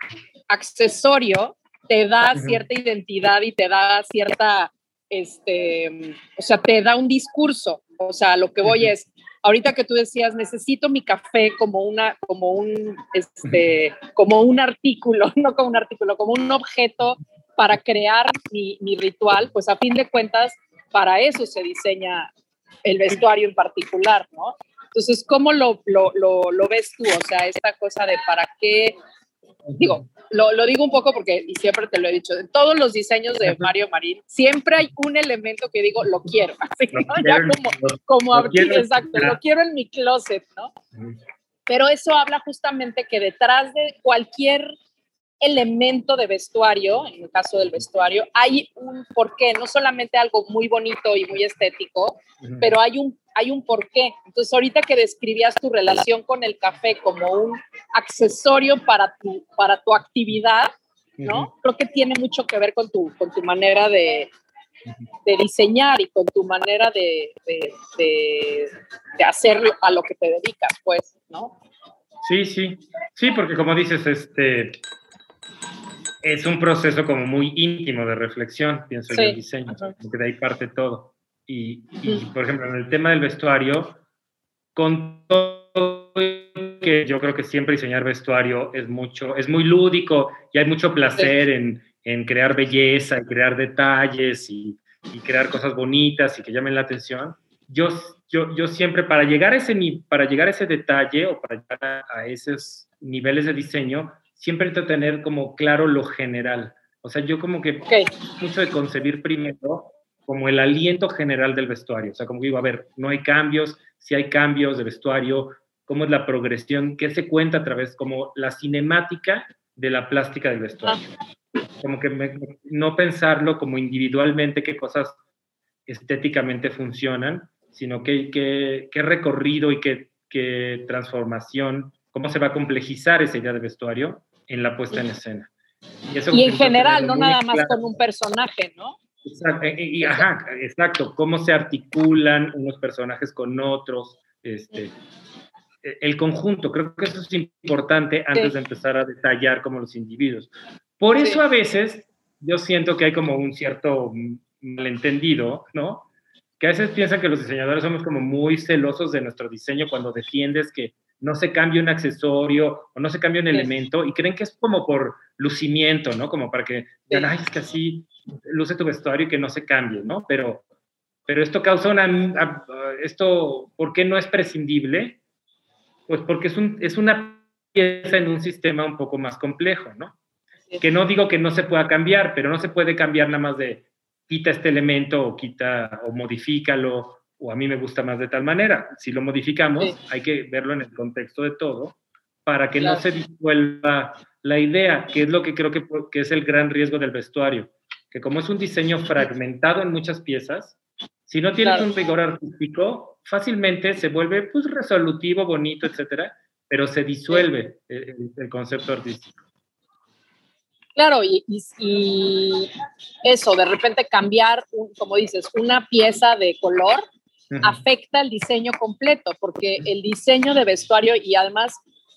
S2: accesorio te da cierta identidad y te da cierta, este, o sea, te da un discurso. O sea, lo que voy es, ahorita que tú decías, necesito mi café como una, como un, este, como un artículo, no como un artículo, como un objeto para crear mi, mi ritual, pues a fin de cuentas, para eso se diseña el vestuario en particular, ¿no? Entonces, ¿cómo lo, lo, lo, lo ves tú? O sea, esta cosa de para qué, digo, lo, lo, digo un poco porque, y siempre te lo he dicho, en todos los diseños de Mario Marín, siempre hay un elemento que digo, lo quiero, así, ¿no? Ya como, como quiero, exacto, lo quiero en mi closet, ¿no? Pero eso habla justamente que detrás de cualquier elemento de vestuario, en el caso del vestuario, hay un porqué, no solamente algo muy bonito y muy estético, pero hay un hay un porqué. Entonces, ahorita que describías tu relación con el café como un accesorio para tu, para tu actividad, ¿no? Creo que tiene mucho que ver con tu, con tu manera de, de diseñar y con tu manera de, de, de, hacer a lo que te dedicas, pues, ¿no?
S3: Sí, sí, sí, porque como dices, este es un proceso como muy íntimo de reflexión, pienso sí. el diseño, porque de ahí parte todo. Y, por ejemplo, en el tema del vestuario, con todo que yo creo que siempre diseñar vestuario es mucho, es muy lúdico y hay mucho placer en, en, crear belleza y crear detalles y, y, crear cosas bonitas y que llamen la atención. Yo, yo, yo siempre, para llegar, a ese, para llegar a ese detalle o para llegar a esos niveles de diseño, siempre tener como claro lo general. O sea, yo como que okay. mucho de concebir primero como el aliento general del vestuario. O sea, como digo, a ver, no hay cambios, si hay cambios de vestuario, cómo es la progresión, qué se cuenta a través, como la cinemática de la plástica del vestuario. Como que me, no pensarlo como individualmente qué cosas estéticamente funcionan, sino qué, qué, qué recorrido y qué, qué transformación, cómo se va a complejizar esa idea de vestuario en la puesta en escena.
S2: Y, eso y en general, no nada más claro. con un personaje, ¿no?
S3: Exacto, y, ajá, exacto, cómo se articulan unos personajes con otros, este, el conjunto, creo que eso es importante antes sí. de empezar a detallar como los individuos. Por eso sí. a veces yo siento que hay como un cierto malentendido, ¿no? Que a veces piensan que los diseñadores somos como muy celosos de nuestro diseño cuando defiendes que no se cambie un accesorio o no se cambie un elemento y creen que es como por lucimiento, ¿no? Como para que, sí. ay, es que así luce tu vestuario y que no se cambie, ¿no? Pero, pero esto causa una, esto, ¿por qué no es prescindible? Pues porque es, un, es una pieza en un sistema un poco más complejo, ¿no? Que no digo que no se pueda cambiar, pero no se puede cambiar nada más de quita este elemento o quita o modifícalo o a mí me gusta más de tal manera. Si lo modificamos, sí. hay que verlo en el contexto de todo para que claro. no se disuelva la idea, que es lo que creo que, que es el gran riesgo del vestuario que como es un diseño fragmentado en muchas piezas, si no tienes claro. un rigor artístico, fácilmente se vuelve pues resolutivo, bonito, etcétera, pero se disuelve el, el concepto artístico.
S2: Claro, y, y, y, eso, de repente cambiar, un, como dices, una pieza de color uh -huh. afecta el diseño completo, porque el diseño de vestuario, y además,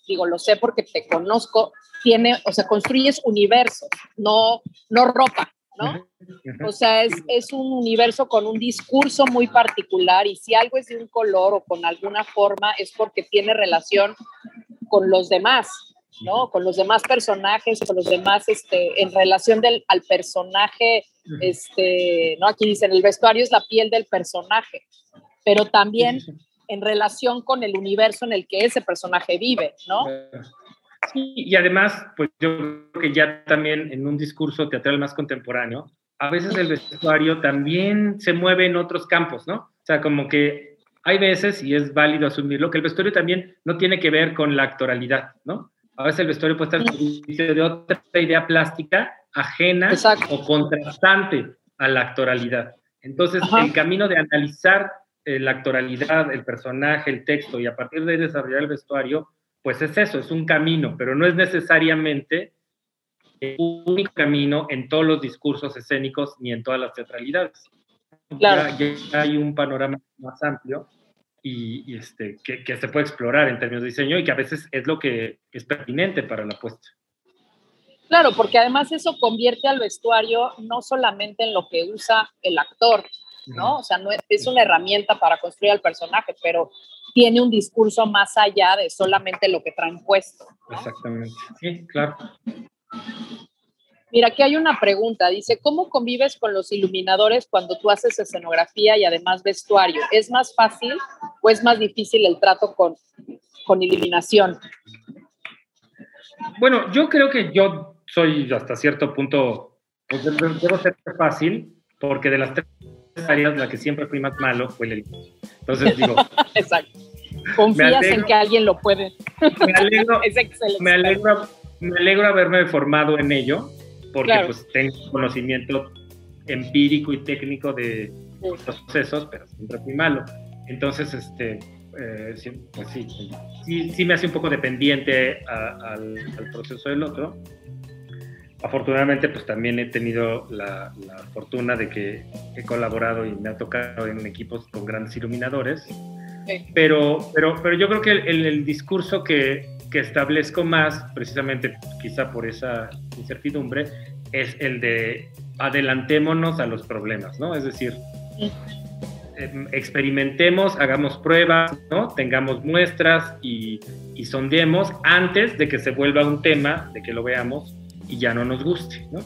S2: digo, lo sé porque te conozco, tiene, o sea, construyes universos, no, no ropa. ¿no? O sea, es, es, un universo con un discurso muy particular y si algo es de un color o con alguna forma es porque tiene relación con los demás, ¿no? Con los demás personajes, con los demás, este, en relación del, al personaje, este, ¿no? Aquí dicen, el vestuario es la piel del personaje, pero también en relación con el universo en el que ese personaje vive, ¿no?
S3: Sí, y además, pues yo creo que ya también en un discurso teatral más contemporáneo, a veces el vestuario también se mueve en otros campos, ¿no? O sea, como que hay veces, y es válido asumirlo, que el vestuario también no tiene que ver con la actoralidad, ¿no? A veces el vestuario puede estar al servicio de otra idea plástica ajena o contrastante a la actoralidad. Entonces, el camino de analizar eh, la actoralidad, el personaje, el texto y a partir de ahí desarrollar el vestuario, pues es eso, es un camino, pero no es necesariamente un único camino en todos los discursos escénicos ni en todas las teatralidades. Claro. Ya, hay un panorama más amplio y, este, que, que, se puede explorar en términos de diseño y que a veces es lo que es pertinente para la puesta.
S2: Claro, porque además eso convierte al vestuario no solamente en lo que usa el actor, ¿no? O sea, no es, una herramienta para construir al personaje, pero tiene un discurso más allá de solamente lo que traen puesto.
S3: Exactamente, sí, claro.
S2: Mira, aquí hay una pregunta. Dice, ¿cómo convives con los iluminadores cuando tú haces escenografía y además vestuario? ¿Es más fácil o es más difícil el trato con, con iluminación?
S3: Bueno, yo creo que yo soy hasta cierto punto, pues debo ser fácil, porque de las tres áreas la que siempre fui más malo fue el Entonces digo...
S2: Exacto. Confías en que alguien lo puede.
S3: Me alegro, es excelente. Me alegro, me alegro haberme formado en ello, porque pues tengo conocimiento empírico y técnico de los procesos, pero siempre fui malo. Entonces, este, eh, sí, pues sí, sí, sí, me hace un poco dependiente al, al, proceso del otro afortunadamente pues también he tenido la, fortuna de que he colaborado y me ha tocado en equipos con grandes iluminadores. Pero, pero, pero yo creo que el, discurso que, que, establezco más, precisamente quizá por esa incertidumbre, es el de adelantémonos a los problemas, ¿no? Es decir, em, experimentemos, hagamos pruebas, ¿no? Tengamos muestras y, y sondeemos antes de que se vuelva un tema, de que lo veamos y ya no nos guste, ¿no?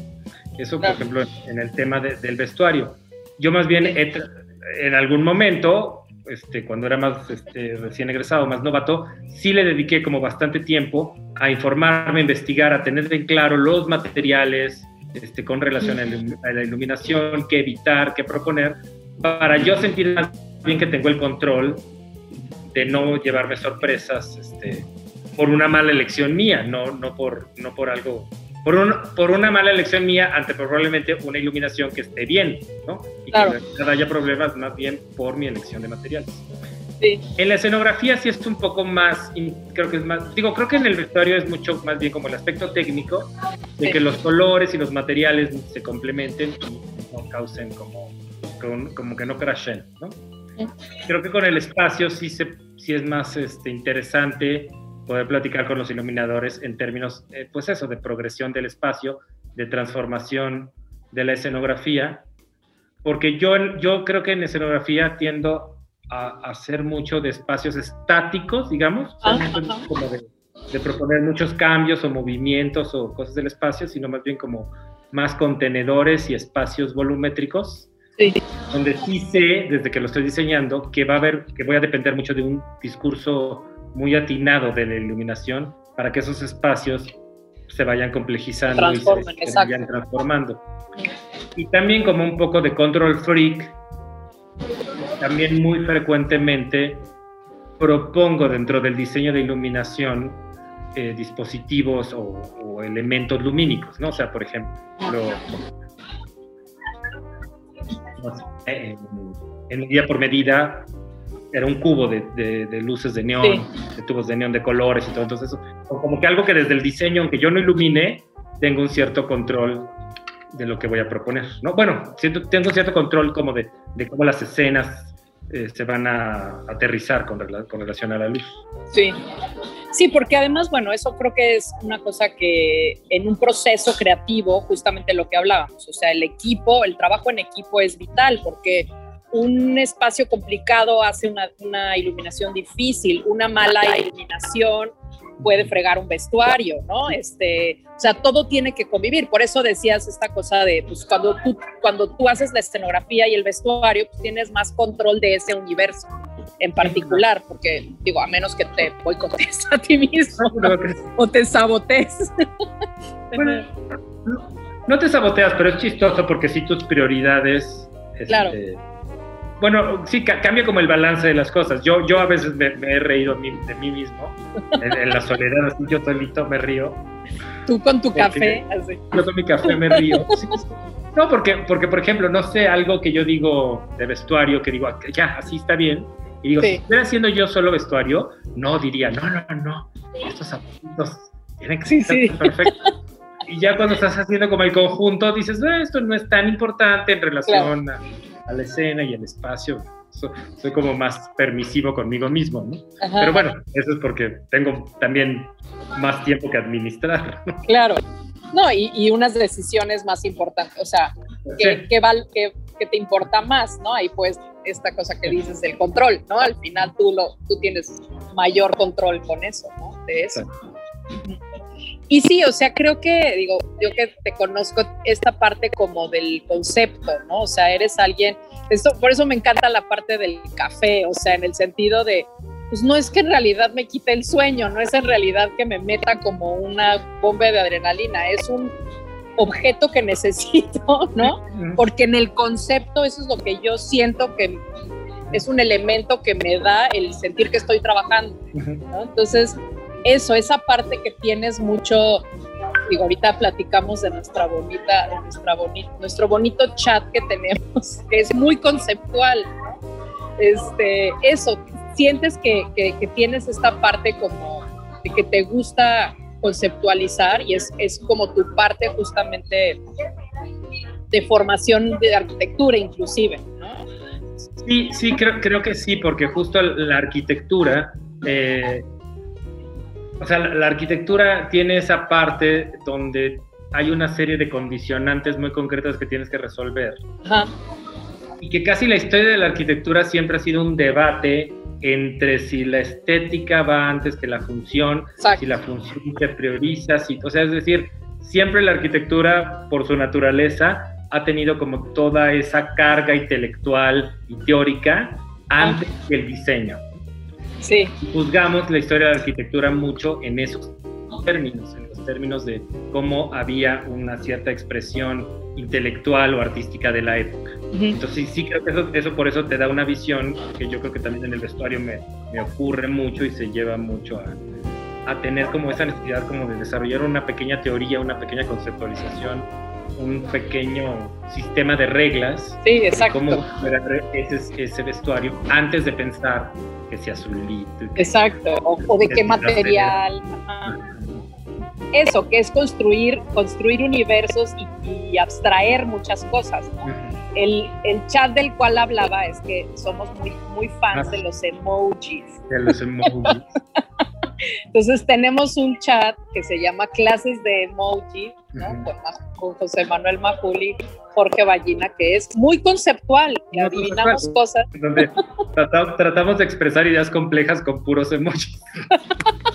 S3: Eso, por ejemplo, en el tema del vestuario. Yo más bien en algún momento, este, cuando era más este, recién egresado, más novato, sí le dediqué como bastante tiempo a informarme, a investigar, a tener en claro los materiales este, con relación a la iluminación, qué evitar, qué proponer, para yo sentir bien que tengo el control de no llevarme sorpresas este, por una mala elección mía, no, no, por, no por algo por, por una mala elección mía ante probablemente una iluminación que esté bien, ¿no? Y que no haya problemas más bien por mi elección de materiales. Sí. En la escenografía sí es un poco más, creo que es más, digo, creo que en el vestuario es mucho más bien como el aspecto técnico, de que los colores y los materiales se complementen y no causen como, como, que no crashen, ¿no? Creo que con el espacio sí, se, sí es más este, interesante poder platicar con los iluminadores en términos, eh, pues eso, de progresión del espacio, de transformación de la escenografía, porque yo, yo creo que en escenografía tiendo a, hacer mucho de espacios estáticos, digamos, como de, de, proponer muchos cambios o movimientos o cosas del espacio, sino más bien como más contenedores y espacios volumétricos. Sí. donde sí sé, desde que lo estoy diseñando, que va a haber, que voy a depender mucho de un discurso muy atinado de la iluminación para que esos espacios se vayan complejizando y se, vayan transformando. Y también como un poco de control freak, también muy frecuentemente propongo dentro del diseño de iluminación eh, dispositivos o, elementos lumínicos, ¿no? O sea, por ejemplo, en, en día por medida era un cubo de, de, luces de neón, de tubos de neón de colores y todo. Entonces, eso, como que algo que desde el diseño, aunque yo no ilumine, tengo un cierto control de lo que voy a proponer. ¿no? Bueno, siento, tengo un cierto control como de, de cómo las escenas eh, se van a aterrizar con, con relación a la luz.
S2: Sí. Sí, porque además, bueno, eso creo que es una cosa que en un proceso creativo, justamente lo que hablábamos, o sea, el equipo, el trabajo en equipo es vital porque un espacio complicado hace una, iluminación difícil, una mala iluminación puede fregar un vestuario, ¿no? Este, o sea, todo tiene que convivir. Por eso decías esta cosa de, pues cuando tú, cuando tú haces la escenografía y el vestuario, pues tienes más control de ese universo en particular, porque digo, a menos que te boicotees a ti mismo o te sabotees.
S3: no te saboteas, pero es chistoso porque si tus prioridades...
S2: Claro
S3: este, bueno, sí, cambia como el balance de las cosas. Yo, yo a veces me, he reído de mí mismo, en, la soledad, así yo solito me río.
S2: Tú con tu café,
S3: Yo con mi café me río. No, porque, porque, por ejemplo, no sé, algo que yo digo de vestuario, que digo, ya, así está bien. Y digo, si estuviera haciendo yo solo vestuario, no diría, no, no, no, estos zapatos tienen que ser perfectos. Y ya cuando estás haciendo como el conjunto, dices, esto no es tan importante en relación a a la escena y el espacio. soy como más permisivo conmigo mismo, ¿no? Pero bueno, eso es porque tengo también más tiempo que administrar.
S2: Claro. No, y, unas decisiones más importantes, o sea, que, que, te importa más, ¿no? Ahí pues esta cosa que dices, el control, ¿no? Al final tú, lo, tú tienes mayor control con eso, ¿no? De eso. Y sí, o sea, creo que, digo, yo que te conozco esta parte como del concepto, ¿no? O sea, eres alguien, esto, por eso me encanta la parte del café, o sea, en el sentido de, pues no es que en realidad me quite el sueño, no es en realidad que me meta como una bomba de adrenalina, es un objeto que necesito, ¿no? Porque en el concepto eso es lo que yo siento que es un elemento que me da el sentir que estoy trabajando, ¿no? Entonces, eso, esa parte que tienes mucho, digo, ahorita platicamos de nuestra bonita, de nuestra bonita, nuestro bonito chat que tenemos, que es muy conceptual, Este, eso, sientes que, que, tienes esta parte como de que te gusta conceptualizar y es, es como tu parte justamente de formación de arquitectura inclusive, ¿no?
S3: Sí, sí, creo, creo que sí, porque justo la arquitectura eh, o sea, la, arquitectura tiene esa parte donde hay una serie de condicionantes muy concretas que tienes que resolver. Ajá. Y que casi la historia de la arquitectura siempre ha sido un debate entre si la estética va antes que la función, si la función se prioriza, si, o sea, es decir, siempre la arquitectura, por su naturaleza, ha tenido como toda esa carga intelectual y teórica antes que el diseño.
S2: Sí.
S3: Juzgamos la historia de la arquitectura mucho en esos términos, en los términos de cómo había una cierta expresión intelectual o artística de la época. Entonces sí, creo que eso, eso, por eso te da una visión que yo creo que también en el vestuario me, me ocurre mucho y se lleva mucho a, a, tener como esa necesidad como de desarrollar una pequeña teoría, una pequeña conceptualización, un pequeño sistema de reglas.
S2: Sí, exacto.
S3: Cómo ese, ese vestuario antes de pensar que sea azulito.
S2: Exacto, o, de qué material. Eso, que es construir, construir universos y, abstraer muchas cosas. El, el, chat del cual hablaba es que somos muy, muy fans de los emojis.
S3: De los emojis.
S2: Entonces tenemos un chat que se llama Clases de Emoji, con, José Manuel Majuli, Jorge Ballina, que es muy conceptual y adivinamos cosas.
S3: Donde tratamos, de expresar ideas complejas con puros emojis.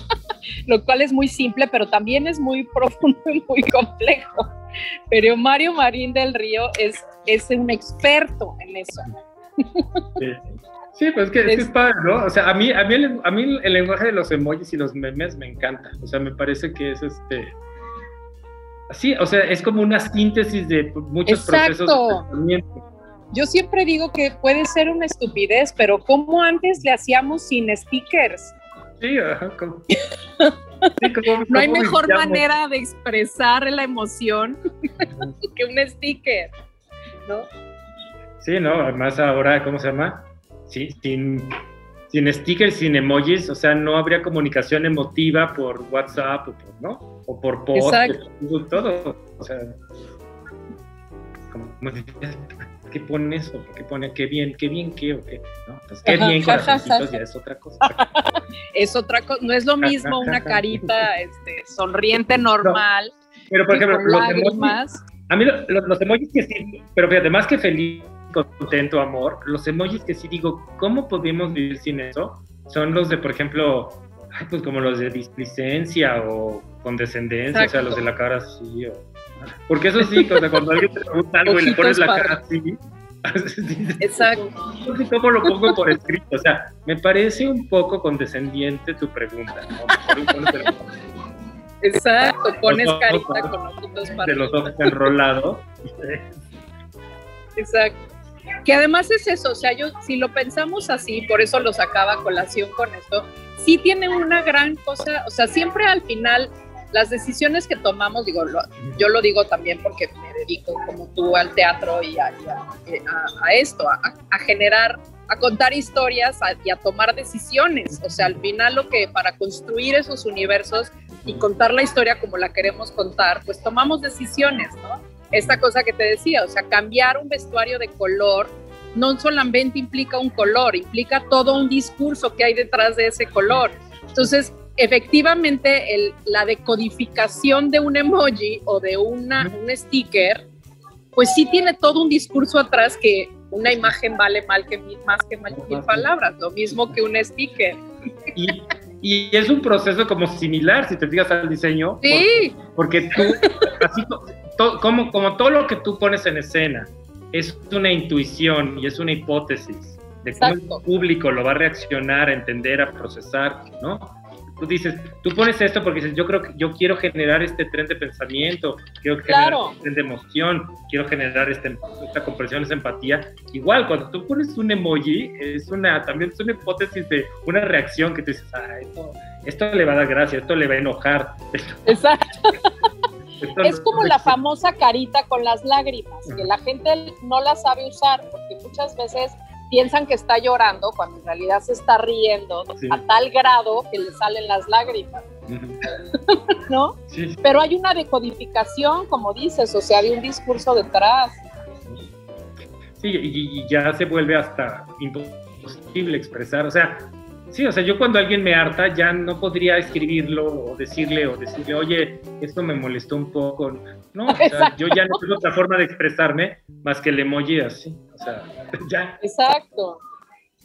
S2: Lo cual es muy simple, pero también es muy profundo y muy complejo. Pero Mario Marín del Río es, es un experto en eso.
S3: Sí. Sí, pues es que es, padre, ¿no? O sea, a mí, a, mí el, a mí el lenguaje de los emojis y los memes me encanta. O sea, me parece que es este. Sí, o sea, es como una síntesis de muchos procesos de pensamiento.
S2: Yo siempre digo que puede ser una estupidez, pero como antes le hacíamos sin stickers?
S3: Sí, ajá,
S2: no hay mejor manera de expresar la emoción que un sticker, ¿no?
S3: Sí, no, además ahora, ¿cómo se llama? ¿sí? Sin, sin stickers, sin emojis, o sea, no habría comunicación emotiva por WhatsApp o por, ¿no? O por post, todo. O sea, ¿qué pone eso? ¿Qué pone qué bien, qué bien qué o qué? ¿No? Qué bien, corazoncitos, ya es otra cosa.
S2: es otra cosa, no es lo mismo una carita este, sonriente normal.
S3: pero por ejemplo, los emojis, a mí los, los emojis que sí, pero fíjate, más que feliz, contento, amor. Los emojis que sí digo, ¿cómo podemos vivir sin eso? Son los de, por ejemplo, pues como los de displicencia o condescendencia, o sea, los de la cara así. Porque eso sí, cuando alguien te pregunta algo y le pones la cara así.
S2: Exacto.
S3: ¿Cómo lo pongo por escrito? O sea, me parece un poco condescendiente tu pregunta.
S2: Exacto, pones carita con ojitos para.
S3: De los ojos enrolados.
S2: Exacto. Que además es eso, o sea, yo si lo pensamos así, por eso lo sacaba a colación con esto, sí tiene una gran cosa, o sea, siempre al final las decisiones que tomamos, digo, yo lo digo también porque me dedico como tú al teatro y a, esto, a, generar, a contar historias y a tomar decisiones. O sea, al final lo que para construir esos universos y contar la historia como la queremos contar, pues tomamos decisiones, ¿no? Esta cosa que te decía, o sea, cambiar un vestuario de color no solamente implica un color, implica todo un discurso que hay detrás de ese color. Entonces, efectivamente, el, la decodificación de un emoji o de una, un sticker, pues sí tiene todo un discurso atrás que una imagen vale mal que, más que mil palabras, lo mismo que un sticker.
S3: Y, y, es un proceso como similar, si te digas al diseño.
S2: Sí.
S3: Porque, tú, así como, como todo lo que tú pones en escena, es una intuición y es una hipótesis de cómo el público lo va a reaccionar, a entender, a procesar, ¿no? Tú dices, tú pones esto porque dices, yo creo que yo quiero generar este tren de pensamiento, quiero generar este tren de emoción, quiero generar este, esta comprensión, esa empatía. Igual, cuando tú pones un emoji, es una, también es una hipótesis de una reacción que tú dices, ah, esto, esto le va a dar gracia, esto le va a enojar.
S2: Exacto. es como la famosa carita con las lágrimas, que la gente no la sabe usar, porque muchas veces piensan que está llorando cuando en realidad se está riendo a tal grado que le salen las lágrimas. ¿No? Pero hay una decodificación, como dices, o sea, de un discurso detrás.
S3: Sí, y, ya se vuelve hasta imposible expresar, o sea, Sí, o sea, yo cuando alguien me harta ya no podría escribirlo o decirle o decirle, oye, esto me molestó un poco. No, o sea, yo ya no tengo otra forma de expresarme más que el emoji así. O sea, ya.
S2: Exacto.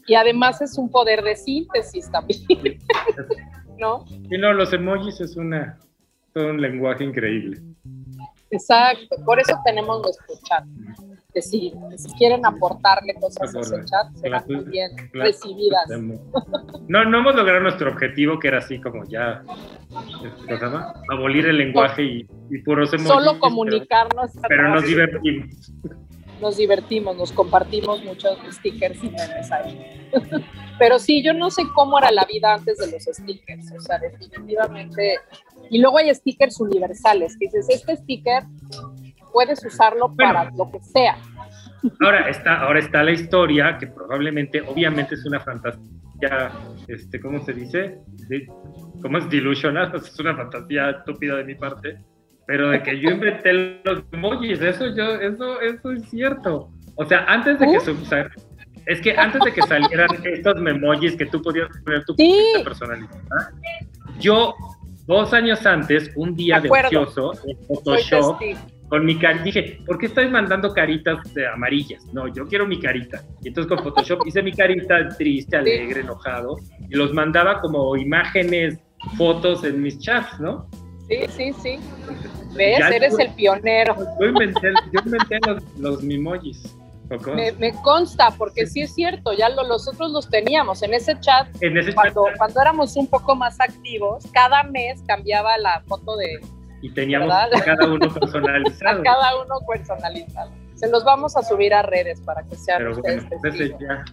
S2: Y además es un poder de síntesis también. ¿No?
S3: Y no, los emojis es una, todo un lenguaje increíble.
S2: Exacto, por eso tenemos nuestro chat que si, quieren aportarle cosas a ese chat, serán muy bien recibidas.
S3: No, no hemos logrado nuestro objetivo, que era así como ya, abolir el lenguaje y, y puros.
S2: Solo comunicarnos.
S3: Pero, nos divertimos.
S2: Nos divertimos, nos compartimos muchos stickers y memes ahí. Pero sí, yo no sé cómo era la vida antes de los stickers, o sea, definitivamente. Y luego hay stickers universales, que dices, este sticker puedes usarlo para lo que sea.
S3: Ahora está, ahora está la historia, que probablemente, obviamente es una fantasía, este, ¿cómo se dice? ¿Cómo es delusional? Es una fantasía estúpida de mi parte, pero de que yo inventé los emojis, eso, yo, eso, eso es cierto. O sea, antes de que se es que antes de que salieran estos memojis que tú podías poner tu sí. personalidad, yo dos años antes, un día de ocioso, en Photoshop, con mi carita, dije, ¿por qué estoy mandando caritas de amarillas? No, yo quiero mi carita. Y entonces con Photoshop hice mi carita triste, alegre, enojado, y los mandaba como imágenes, fotos en mis chats, ¿no?
S2: Sí, sí, sí. ¿Ves? Eres el pionero.
S3: Yo inventé, yo inventé los, los mimojis.
S2: Me, consta, porque sí es cierto, ya lo, nosotros los teníamos en ese chat. En ese cuando, chat. cuando éramos un poco más activos, cada mes cambiaba la foto de,
S3: y teníamos cada uno personalizado.
S2: cada uno personalizado. Se los vamos a subir a redes para que sean Pero ustedes
S3: bueno, ya,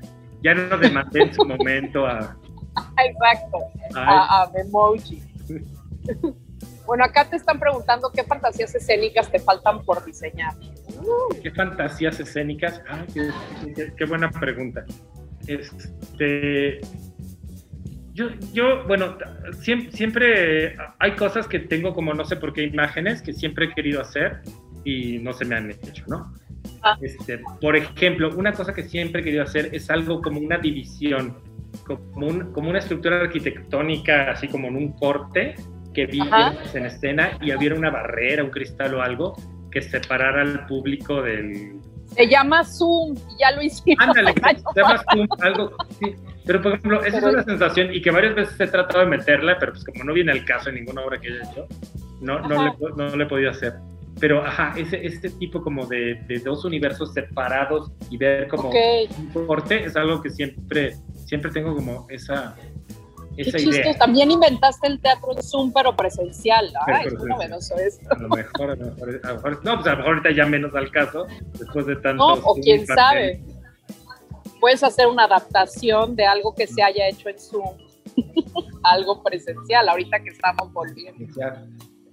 S3: ya no demandé en su momento a...
S2: Exacto, a, a Memoji. bueno, acá te están preguntando qué fantasías escénicas te faltan por diseñar.
S3: ¿Qué fantasías escénicas? Ah, qué, qué buena pregunta. Este, yo, yo, bueno, siempre, hay cosas que tengo como no sé por qué imágenes que siempre he querido hacer y no se me han hecho, ¿no? Ah. Este, por ejemplo, una cosa que siempre he querido hacer es algo como una división, como, como una estructura arquitectónica, así como en un corte que vi en escena y hubiera una barrera, un cristal o algo que separara al público del...
S2: Se llama Zoom, ya lo hicimos.
S3: Ándale, se llama Zoom, algo... Sí pero, por ejemplo, esa es una sensación y que varias veces he tratado de meterla, pero pues como no viene al caso en ninguna obra que haya hecho, no, no, le, no le he podido hacer. Pero, ajá, ese, este tipo como de, de dos universos separados y ver como un corte es algo que siempre, siempre tengo como esa, esa idea.
S2: También inventaste el teatro de Zoom, pero presencial. Ay, es novedoso esto.
S3: A lo mejor, a lo mejor, no, pues a lo mejor ahorita ya menos al caso, después de tanto.
S2: No, o quién sabe puedes hacer una adaptación de algo que se haya hecho en Zoom, algo presencial, ahorita que estamos volviendo.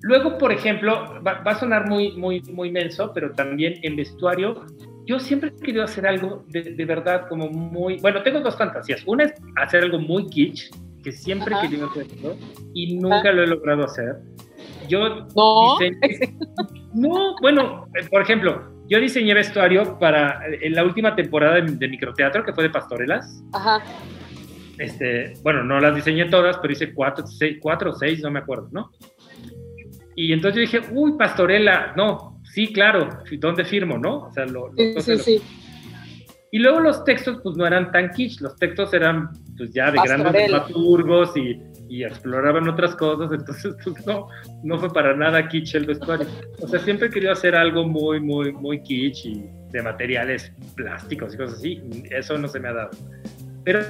S3: Luego, por ejemplo, va, a sonar muy, muy, muy menso, pero también en vestuario, yo siempre he querido hacer algo de, de verdad como muy... Bueno, tengo dos fantasías. Una es hacer algo muy kitsch, que siempre he querido hacerlo y nunca lo he logrado hacer. Yo
S2: no,
S3: no, bueno, por ejemplo, yo diseñé vestuario para en la última temporada de, microteatro que fue de Pastorelas.
S2: Ajá.
S3: Este, bueno, no las diseñé todas, pero hice cuatro, seis, cuatro o seis, no me acuerdo, ¿no? Y entonces yo dije, uy, pastorela, no, sí, claro, ¿dónde firmo, no? O sea, lo,
S2: sí, sí, sí.
S3: Y luego los textos, pues no eran tan kitsch, los textos eran, pues ya de grandes dramaturgos y, y, exploraban otras cosas, entonces, pues no, no fue para nada kitsch el vestuario. O sea, siempre he querido hacer algo muy, muy, muy kitsch y de materiales plásticos y cosas así, eso no se me ha dado. Pero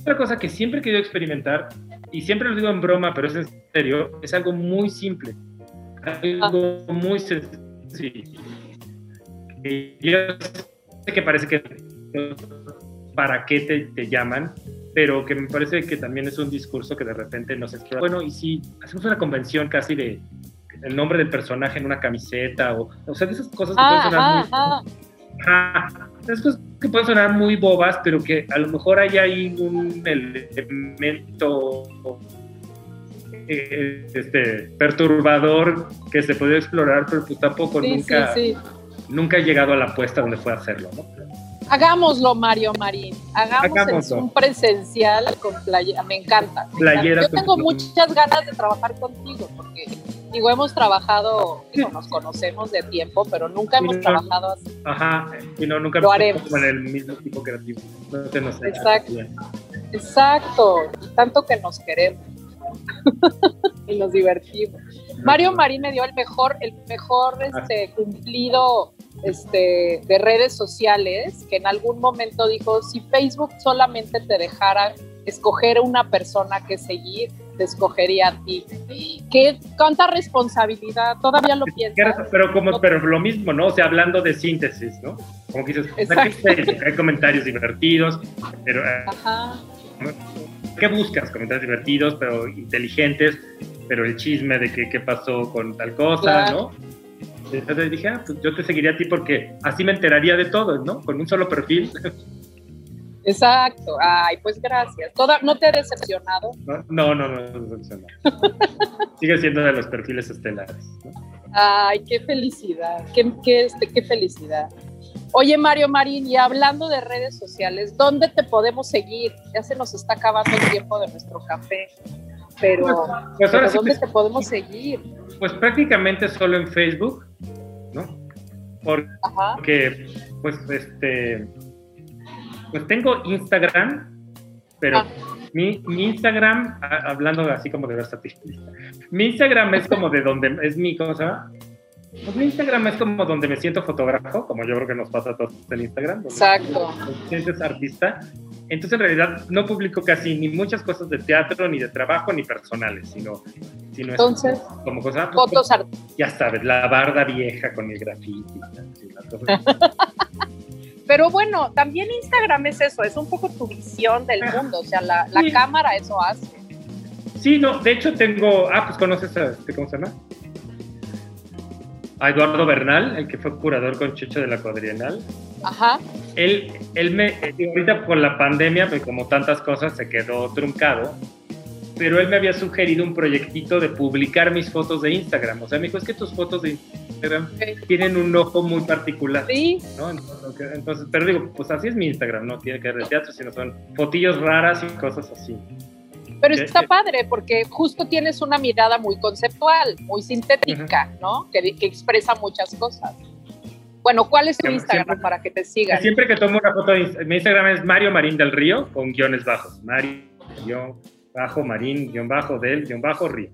S3: otra cosa que siempre he querido experimentar, y siempre lo digo en broma, pero es en serio, es algo muy simple, algo muy sencillo. yo sé que parece que para qué te, te, llaman, pero que me parece que también es un discurso que de repente nos explora. Bueno, y si hacemos una convención casi de el nombre del personaje en una camiseta, o, o sea, de esas cosas que pueden sonar muy... esas cosas que pueden sonar muy bobas, pero que a lo mejor hay ahí un elemento eh, este, perturbador que se puede explorar, pero pues tampoco nunca, nunca he llegado a la apuesta donde pueda hacerlo, ¿no?
S2: Hagámoslo, Mario Marín. Hagamos un presencial con playera. Me encanta. Yo tengo muchas ganas de trabajar contigo porque, digo, hemos trabajado, digo, nos conocemos de tiempo, pero nunca hemos trabajado así.
S3: Ajá, y no, nunca lo haremos. en el mismo tipo creativo. No te nos
S2: Exacto. Exacto. Tanto que nos queremos. y nos divertimos. Mario Marín me dio el mejor, el mejor este, cumplido este, de redes sociales, que en algún momento dijo, si Facebook solamente te dejara escoger una persona que seguir, te escogería a ti. ¿Qué, ¿Cuánta responsabilidad? Todavía lo piensas.
S3: Pero, como, pero lo mismo, ¿no? O sea, hablando de síntesis, ¿no? Como que dices, hay comentarios divertidos, pero... Eh. ¿Qué buscas? Comentarios divertidos, pero inteligentes, pero el chisme de qué pasó con tal cosa, ¿no? Entonces dije, ah, pues yo te seguiría a ti porque así me enteraría de todo, ¿no? Con un solo perfil.
S2: Exacto. Ay, pues gracias. ¿Toda, ¿No te ha decepcionado?
S3: No, no, no, no decepcionado. Sigue siendo de los perfiles estelares.
S2: Ay, qué felicidad, qué, qué, este, qué felicidad. Oye, Mario Marín, y hablando de redes sociales, ¿dónde te podemos seguir? Ya se nos está acabando el tiempo de nuestro café, pero, pues, pues ¿dónde te podemos seguir?
S3: Pues prácticamente solo en Facebook, ¿no? Porque, pues, este, pues tengo Instagram, pero ah. mi, Instagram, hablando así como de versatilidad, mi Instagram es como de donde es mi cosa. Pues mi Instagram es como donde me siento fotógrafo, como yo creo que nos pasa a todos en Instagram.
S2: Exacto.
S3: Te sientes artista entonces, en realidad, no publico casi ni muchas cosas de teatro, ni de trabajo, ni personales, sino, sino
S2: Entonces,
S3: como cosas.
S2: Pues, fotos
S3: Ya sabes, la barda vieja con el graffiti.
S2: Pero bueno, también Instagram es eso, es un poco tu visión del mundo, o sea, la, la cámara eso hace.
S3: Sí, no, de hecho tengo, ah, pues conoces a, este, ¿cómo se llama? A Eduardo Bernal, el que fue curador con Checho de la Cuadrienal.
S2: Ajá.
S3: Él, él me, ahorita por la pandemia, pues como tantas cosas, se quedó truncado, pero él me había sugerido un proyectito de publicar mis fotos de Instagram. O sea, me dijo, es que tus fotos de Instagram tienen un ojo muy particular.
S2: Sí.
S3: ¿no? Entonces, pero digo, pues así es mi Instagram, no tiene que ver de teatro, sino son fotillos raras y cosas así.
S2: Pero está padre porque justo tienes una mirada muy conceptual, muy sintética, ¿no? Que, que expresa muchas cosas. Bueno, ¿cuál es tu Instagram para que te sigan?
S3: Siempre que tomo una foto, mi Instagram es Mario Marín del Río con guiones bajos. Mario, bajo, Marín, guion bajo, del, guion bajo, Río.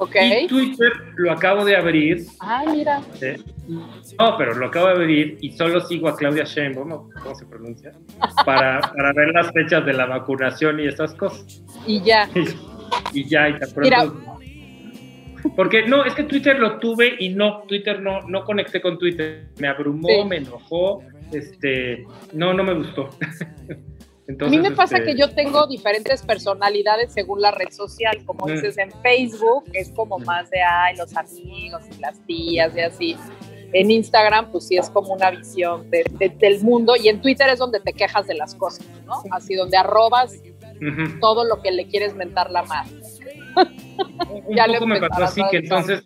S2: Okay.
S3: Y Twitter lo acabo de abrir.
S2: Ah, mira.
S3: No, pero lo acabo de abrir y solo sigo a Claudia Sheinbaum, ¿cómo se pronuncia? Para, para ver las fechas de la vacunación y esas cosas.
S2: Y ya.
S3: y, ya, y te
S2: Mira,
S3: Porque no, es que Twitter lo tuve y no, Twitter no, no conecté con Twitter. Me abrumó, me enojó, este, no, no me gustó.
S2: a mí me pasa este que yo tengo diferentes personalidades según la red social, como mm. dices en Facebook, es como mm. más de, ay, los amigos y las tías y así. En Instagram, pues sí es como una visión del mundo y en Twitter es donde te quejas de las cosas, ¿no? Así donde arrobas todo lo que le quieres mentar la madre.
S3: Un ya poco me pasó así que entonces,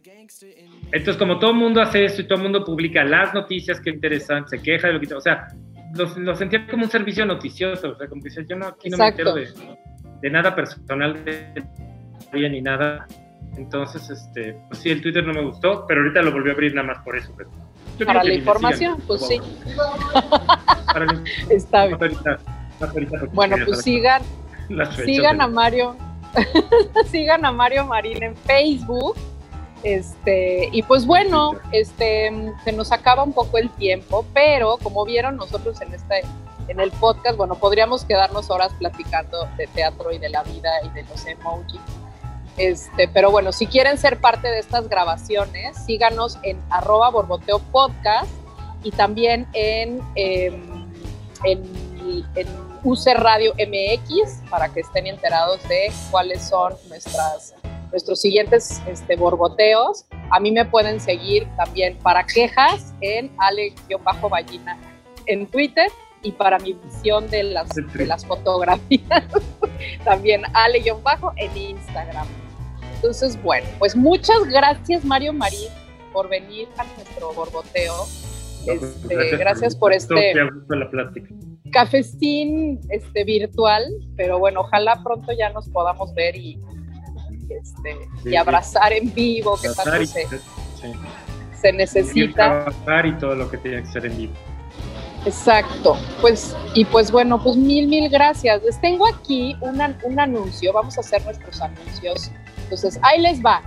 S3: entonces como todo el mundo hace eso y todo el mundo publica las noticias que interesan, se queja de lo que, o sea, lo, sentía como un servicio noticioso, o sea, como que decía, yo no, aquí no me entero de, de, nada personal de ni nada. Entonces, este, pues sí, el Twitter no me gustó, pero ahorita lo volví a abrir nada más por eso.
S2: para la información, pues sí. Está bien. bueno, pues sigan, sigan a Mario, sigan a Mario Marín en Facebook este, y pues bueno, este, se nos acaba un poco el tiempo, pero como vieron nosotros en este, en el podcast, bueno, podríamos quedarnos horas platicando de teatro y de la vida y de los emojis. Este, pero bueno, si quieren ser parte de estas grabaciones, síganos en arroba borboteo podcast y también en, em, en, en UC Radio MX para que estén enterados de cuáles son nuestras nuestros siguientes este, borboteos. A mí me pueden seguir también para quejas en ale-ballina en Twitter y para mi visión de las, de las fotografías también ale-bajo en Instagram. Entonces, bueno, pues muchas gracias Mario Marín por venir a nuestro borboteo.
S3: Pues, este, gracias, por este
S2: cafecín este, virtual, pero bueno, ojalá pronto ya nos podamos ver y, este, y abrazar en vivo, que tanto se, se, necesita.
S3: Y todo lo que tiene que ser en vivo.
S2: Exacto, pues y pues bueno, pues mil, mil gracias. Les tengo aquí un anuncio, vamos a hacer nuestros anuncios. Entonces, ahí les va.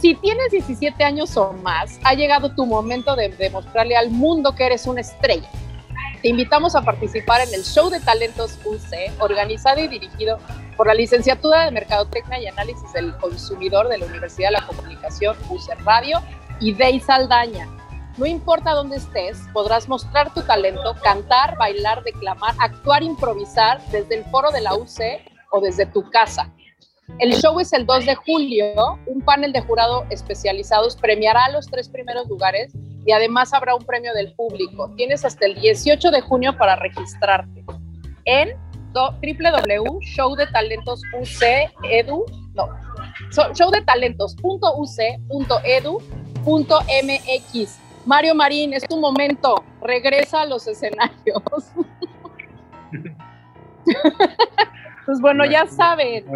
S2: Si tienes 17 años o más, ha llegado tu momento de demostrarle al mundo que eres una estrella. Te invitamos a participar en el Show de Talentos UC, organizado y dirigido por la Licenciatura de Mercadotecnia y Análisis del Consumidor de la Universidad de la Comunicación, UC Radio y Dey Saldaña. No importa dónde estés, podrás mostrar tu talento, cantar, bailar, declamar, actuar, improvisar desde el foro de la UC o desde tu casa. El show es el 2 de julio. Un panel de jurado especializados premiará a los tres primeros lugares y además habrá un premio del público. Tienes hasta el 18 de junio para registrarte en www.showdetalentos.ucedu, no, showdetalentos.uc.edu.mx. Mario Marín, es tu momento, regresa a los escenarios. pues bueno, ya saben,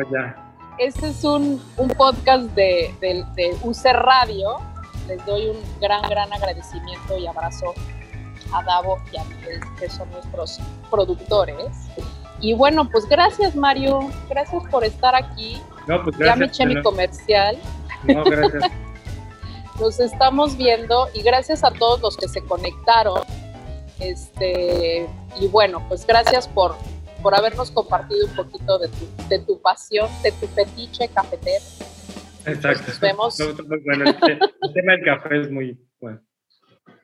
S2: este es un, podcast de, de UC Radio. Les doy un gran, gran agradecimiento y abrazo a Davo y a Miguel, que son nuestros productores. Y bueno, pues gracias Mario, gracias por estar aquí.
S3: No, pues
S2: gracias, ya me eché mi comercial.
S3: No, gracias.
S2: Nos estamos viendo y gracias a todos los que se conectaron. Este, y bueno, pues gracias por, por habernos compartido un poquito de tu, de tu pasión, de tu fetiche cafetero.
S3: Exacto.
S2: Nos vemos.
S3: Bueno, el, tema del café es muy bueno.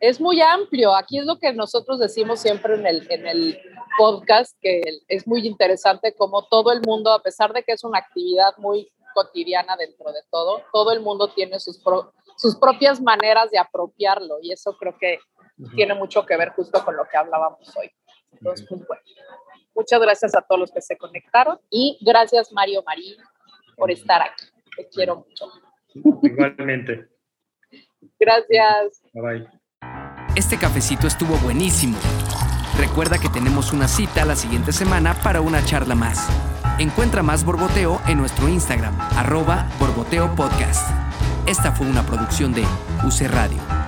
S2: Es muy amplio. Aquí es lo que nosotros decimos siempre en el, en el podcast, que es muy interesante como todo el mundo, a pesar de que es una actividad muy cotidiana dentro de todo, todo el mundo tiene sus, sus propias maneras de apropiarlo y eso creo que tiene mucho que ver justo con lo que hablábamos hoy. Entonces, pues bueno, muchas gracias a todos los que se conectaron y gracias Mario Marín por estar aquí. Te quiero mucho.
S3: Igualmente.
S2: gracias.
S3: Bye bye.
S1: Este cafecito estuvo buenísimo. Recuerda que tenemos una cita la siguiente semana para una charla más. Encuentra más Borboteo en nuestro Instagram, arroba Borboteo Podcast. Esta fue una producción de UC Radio.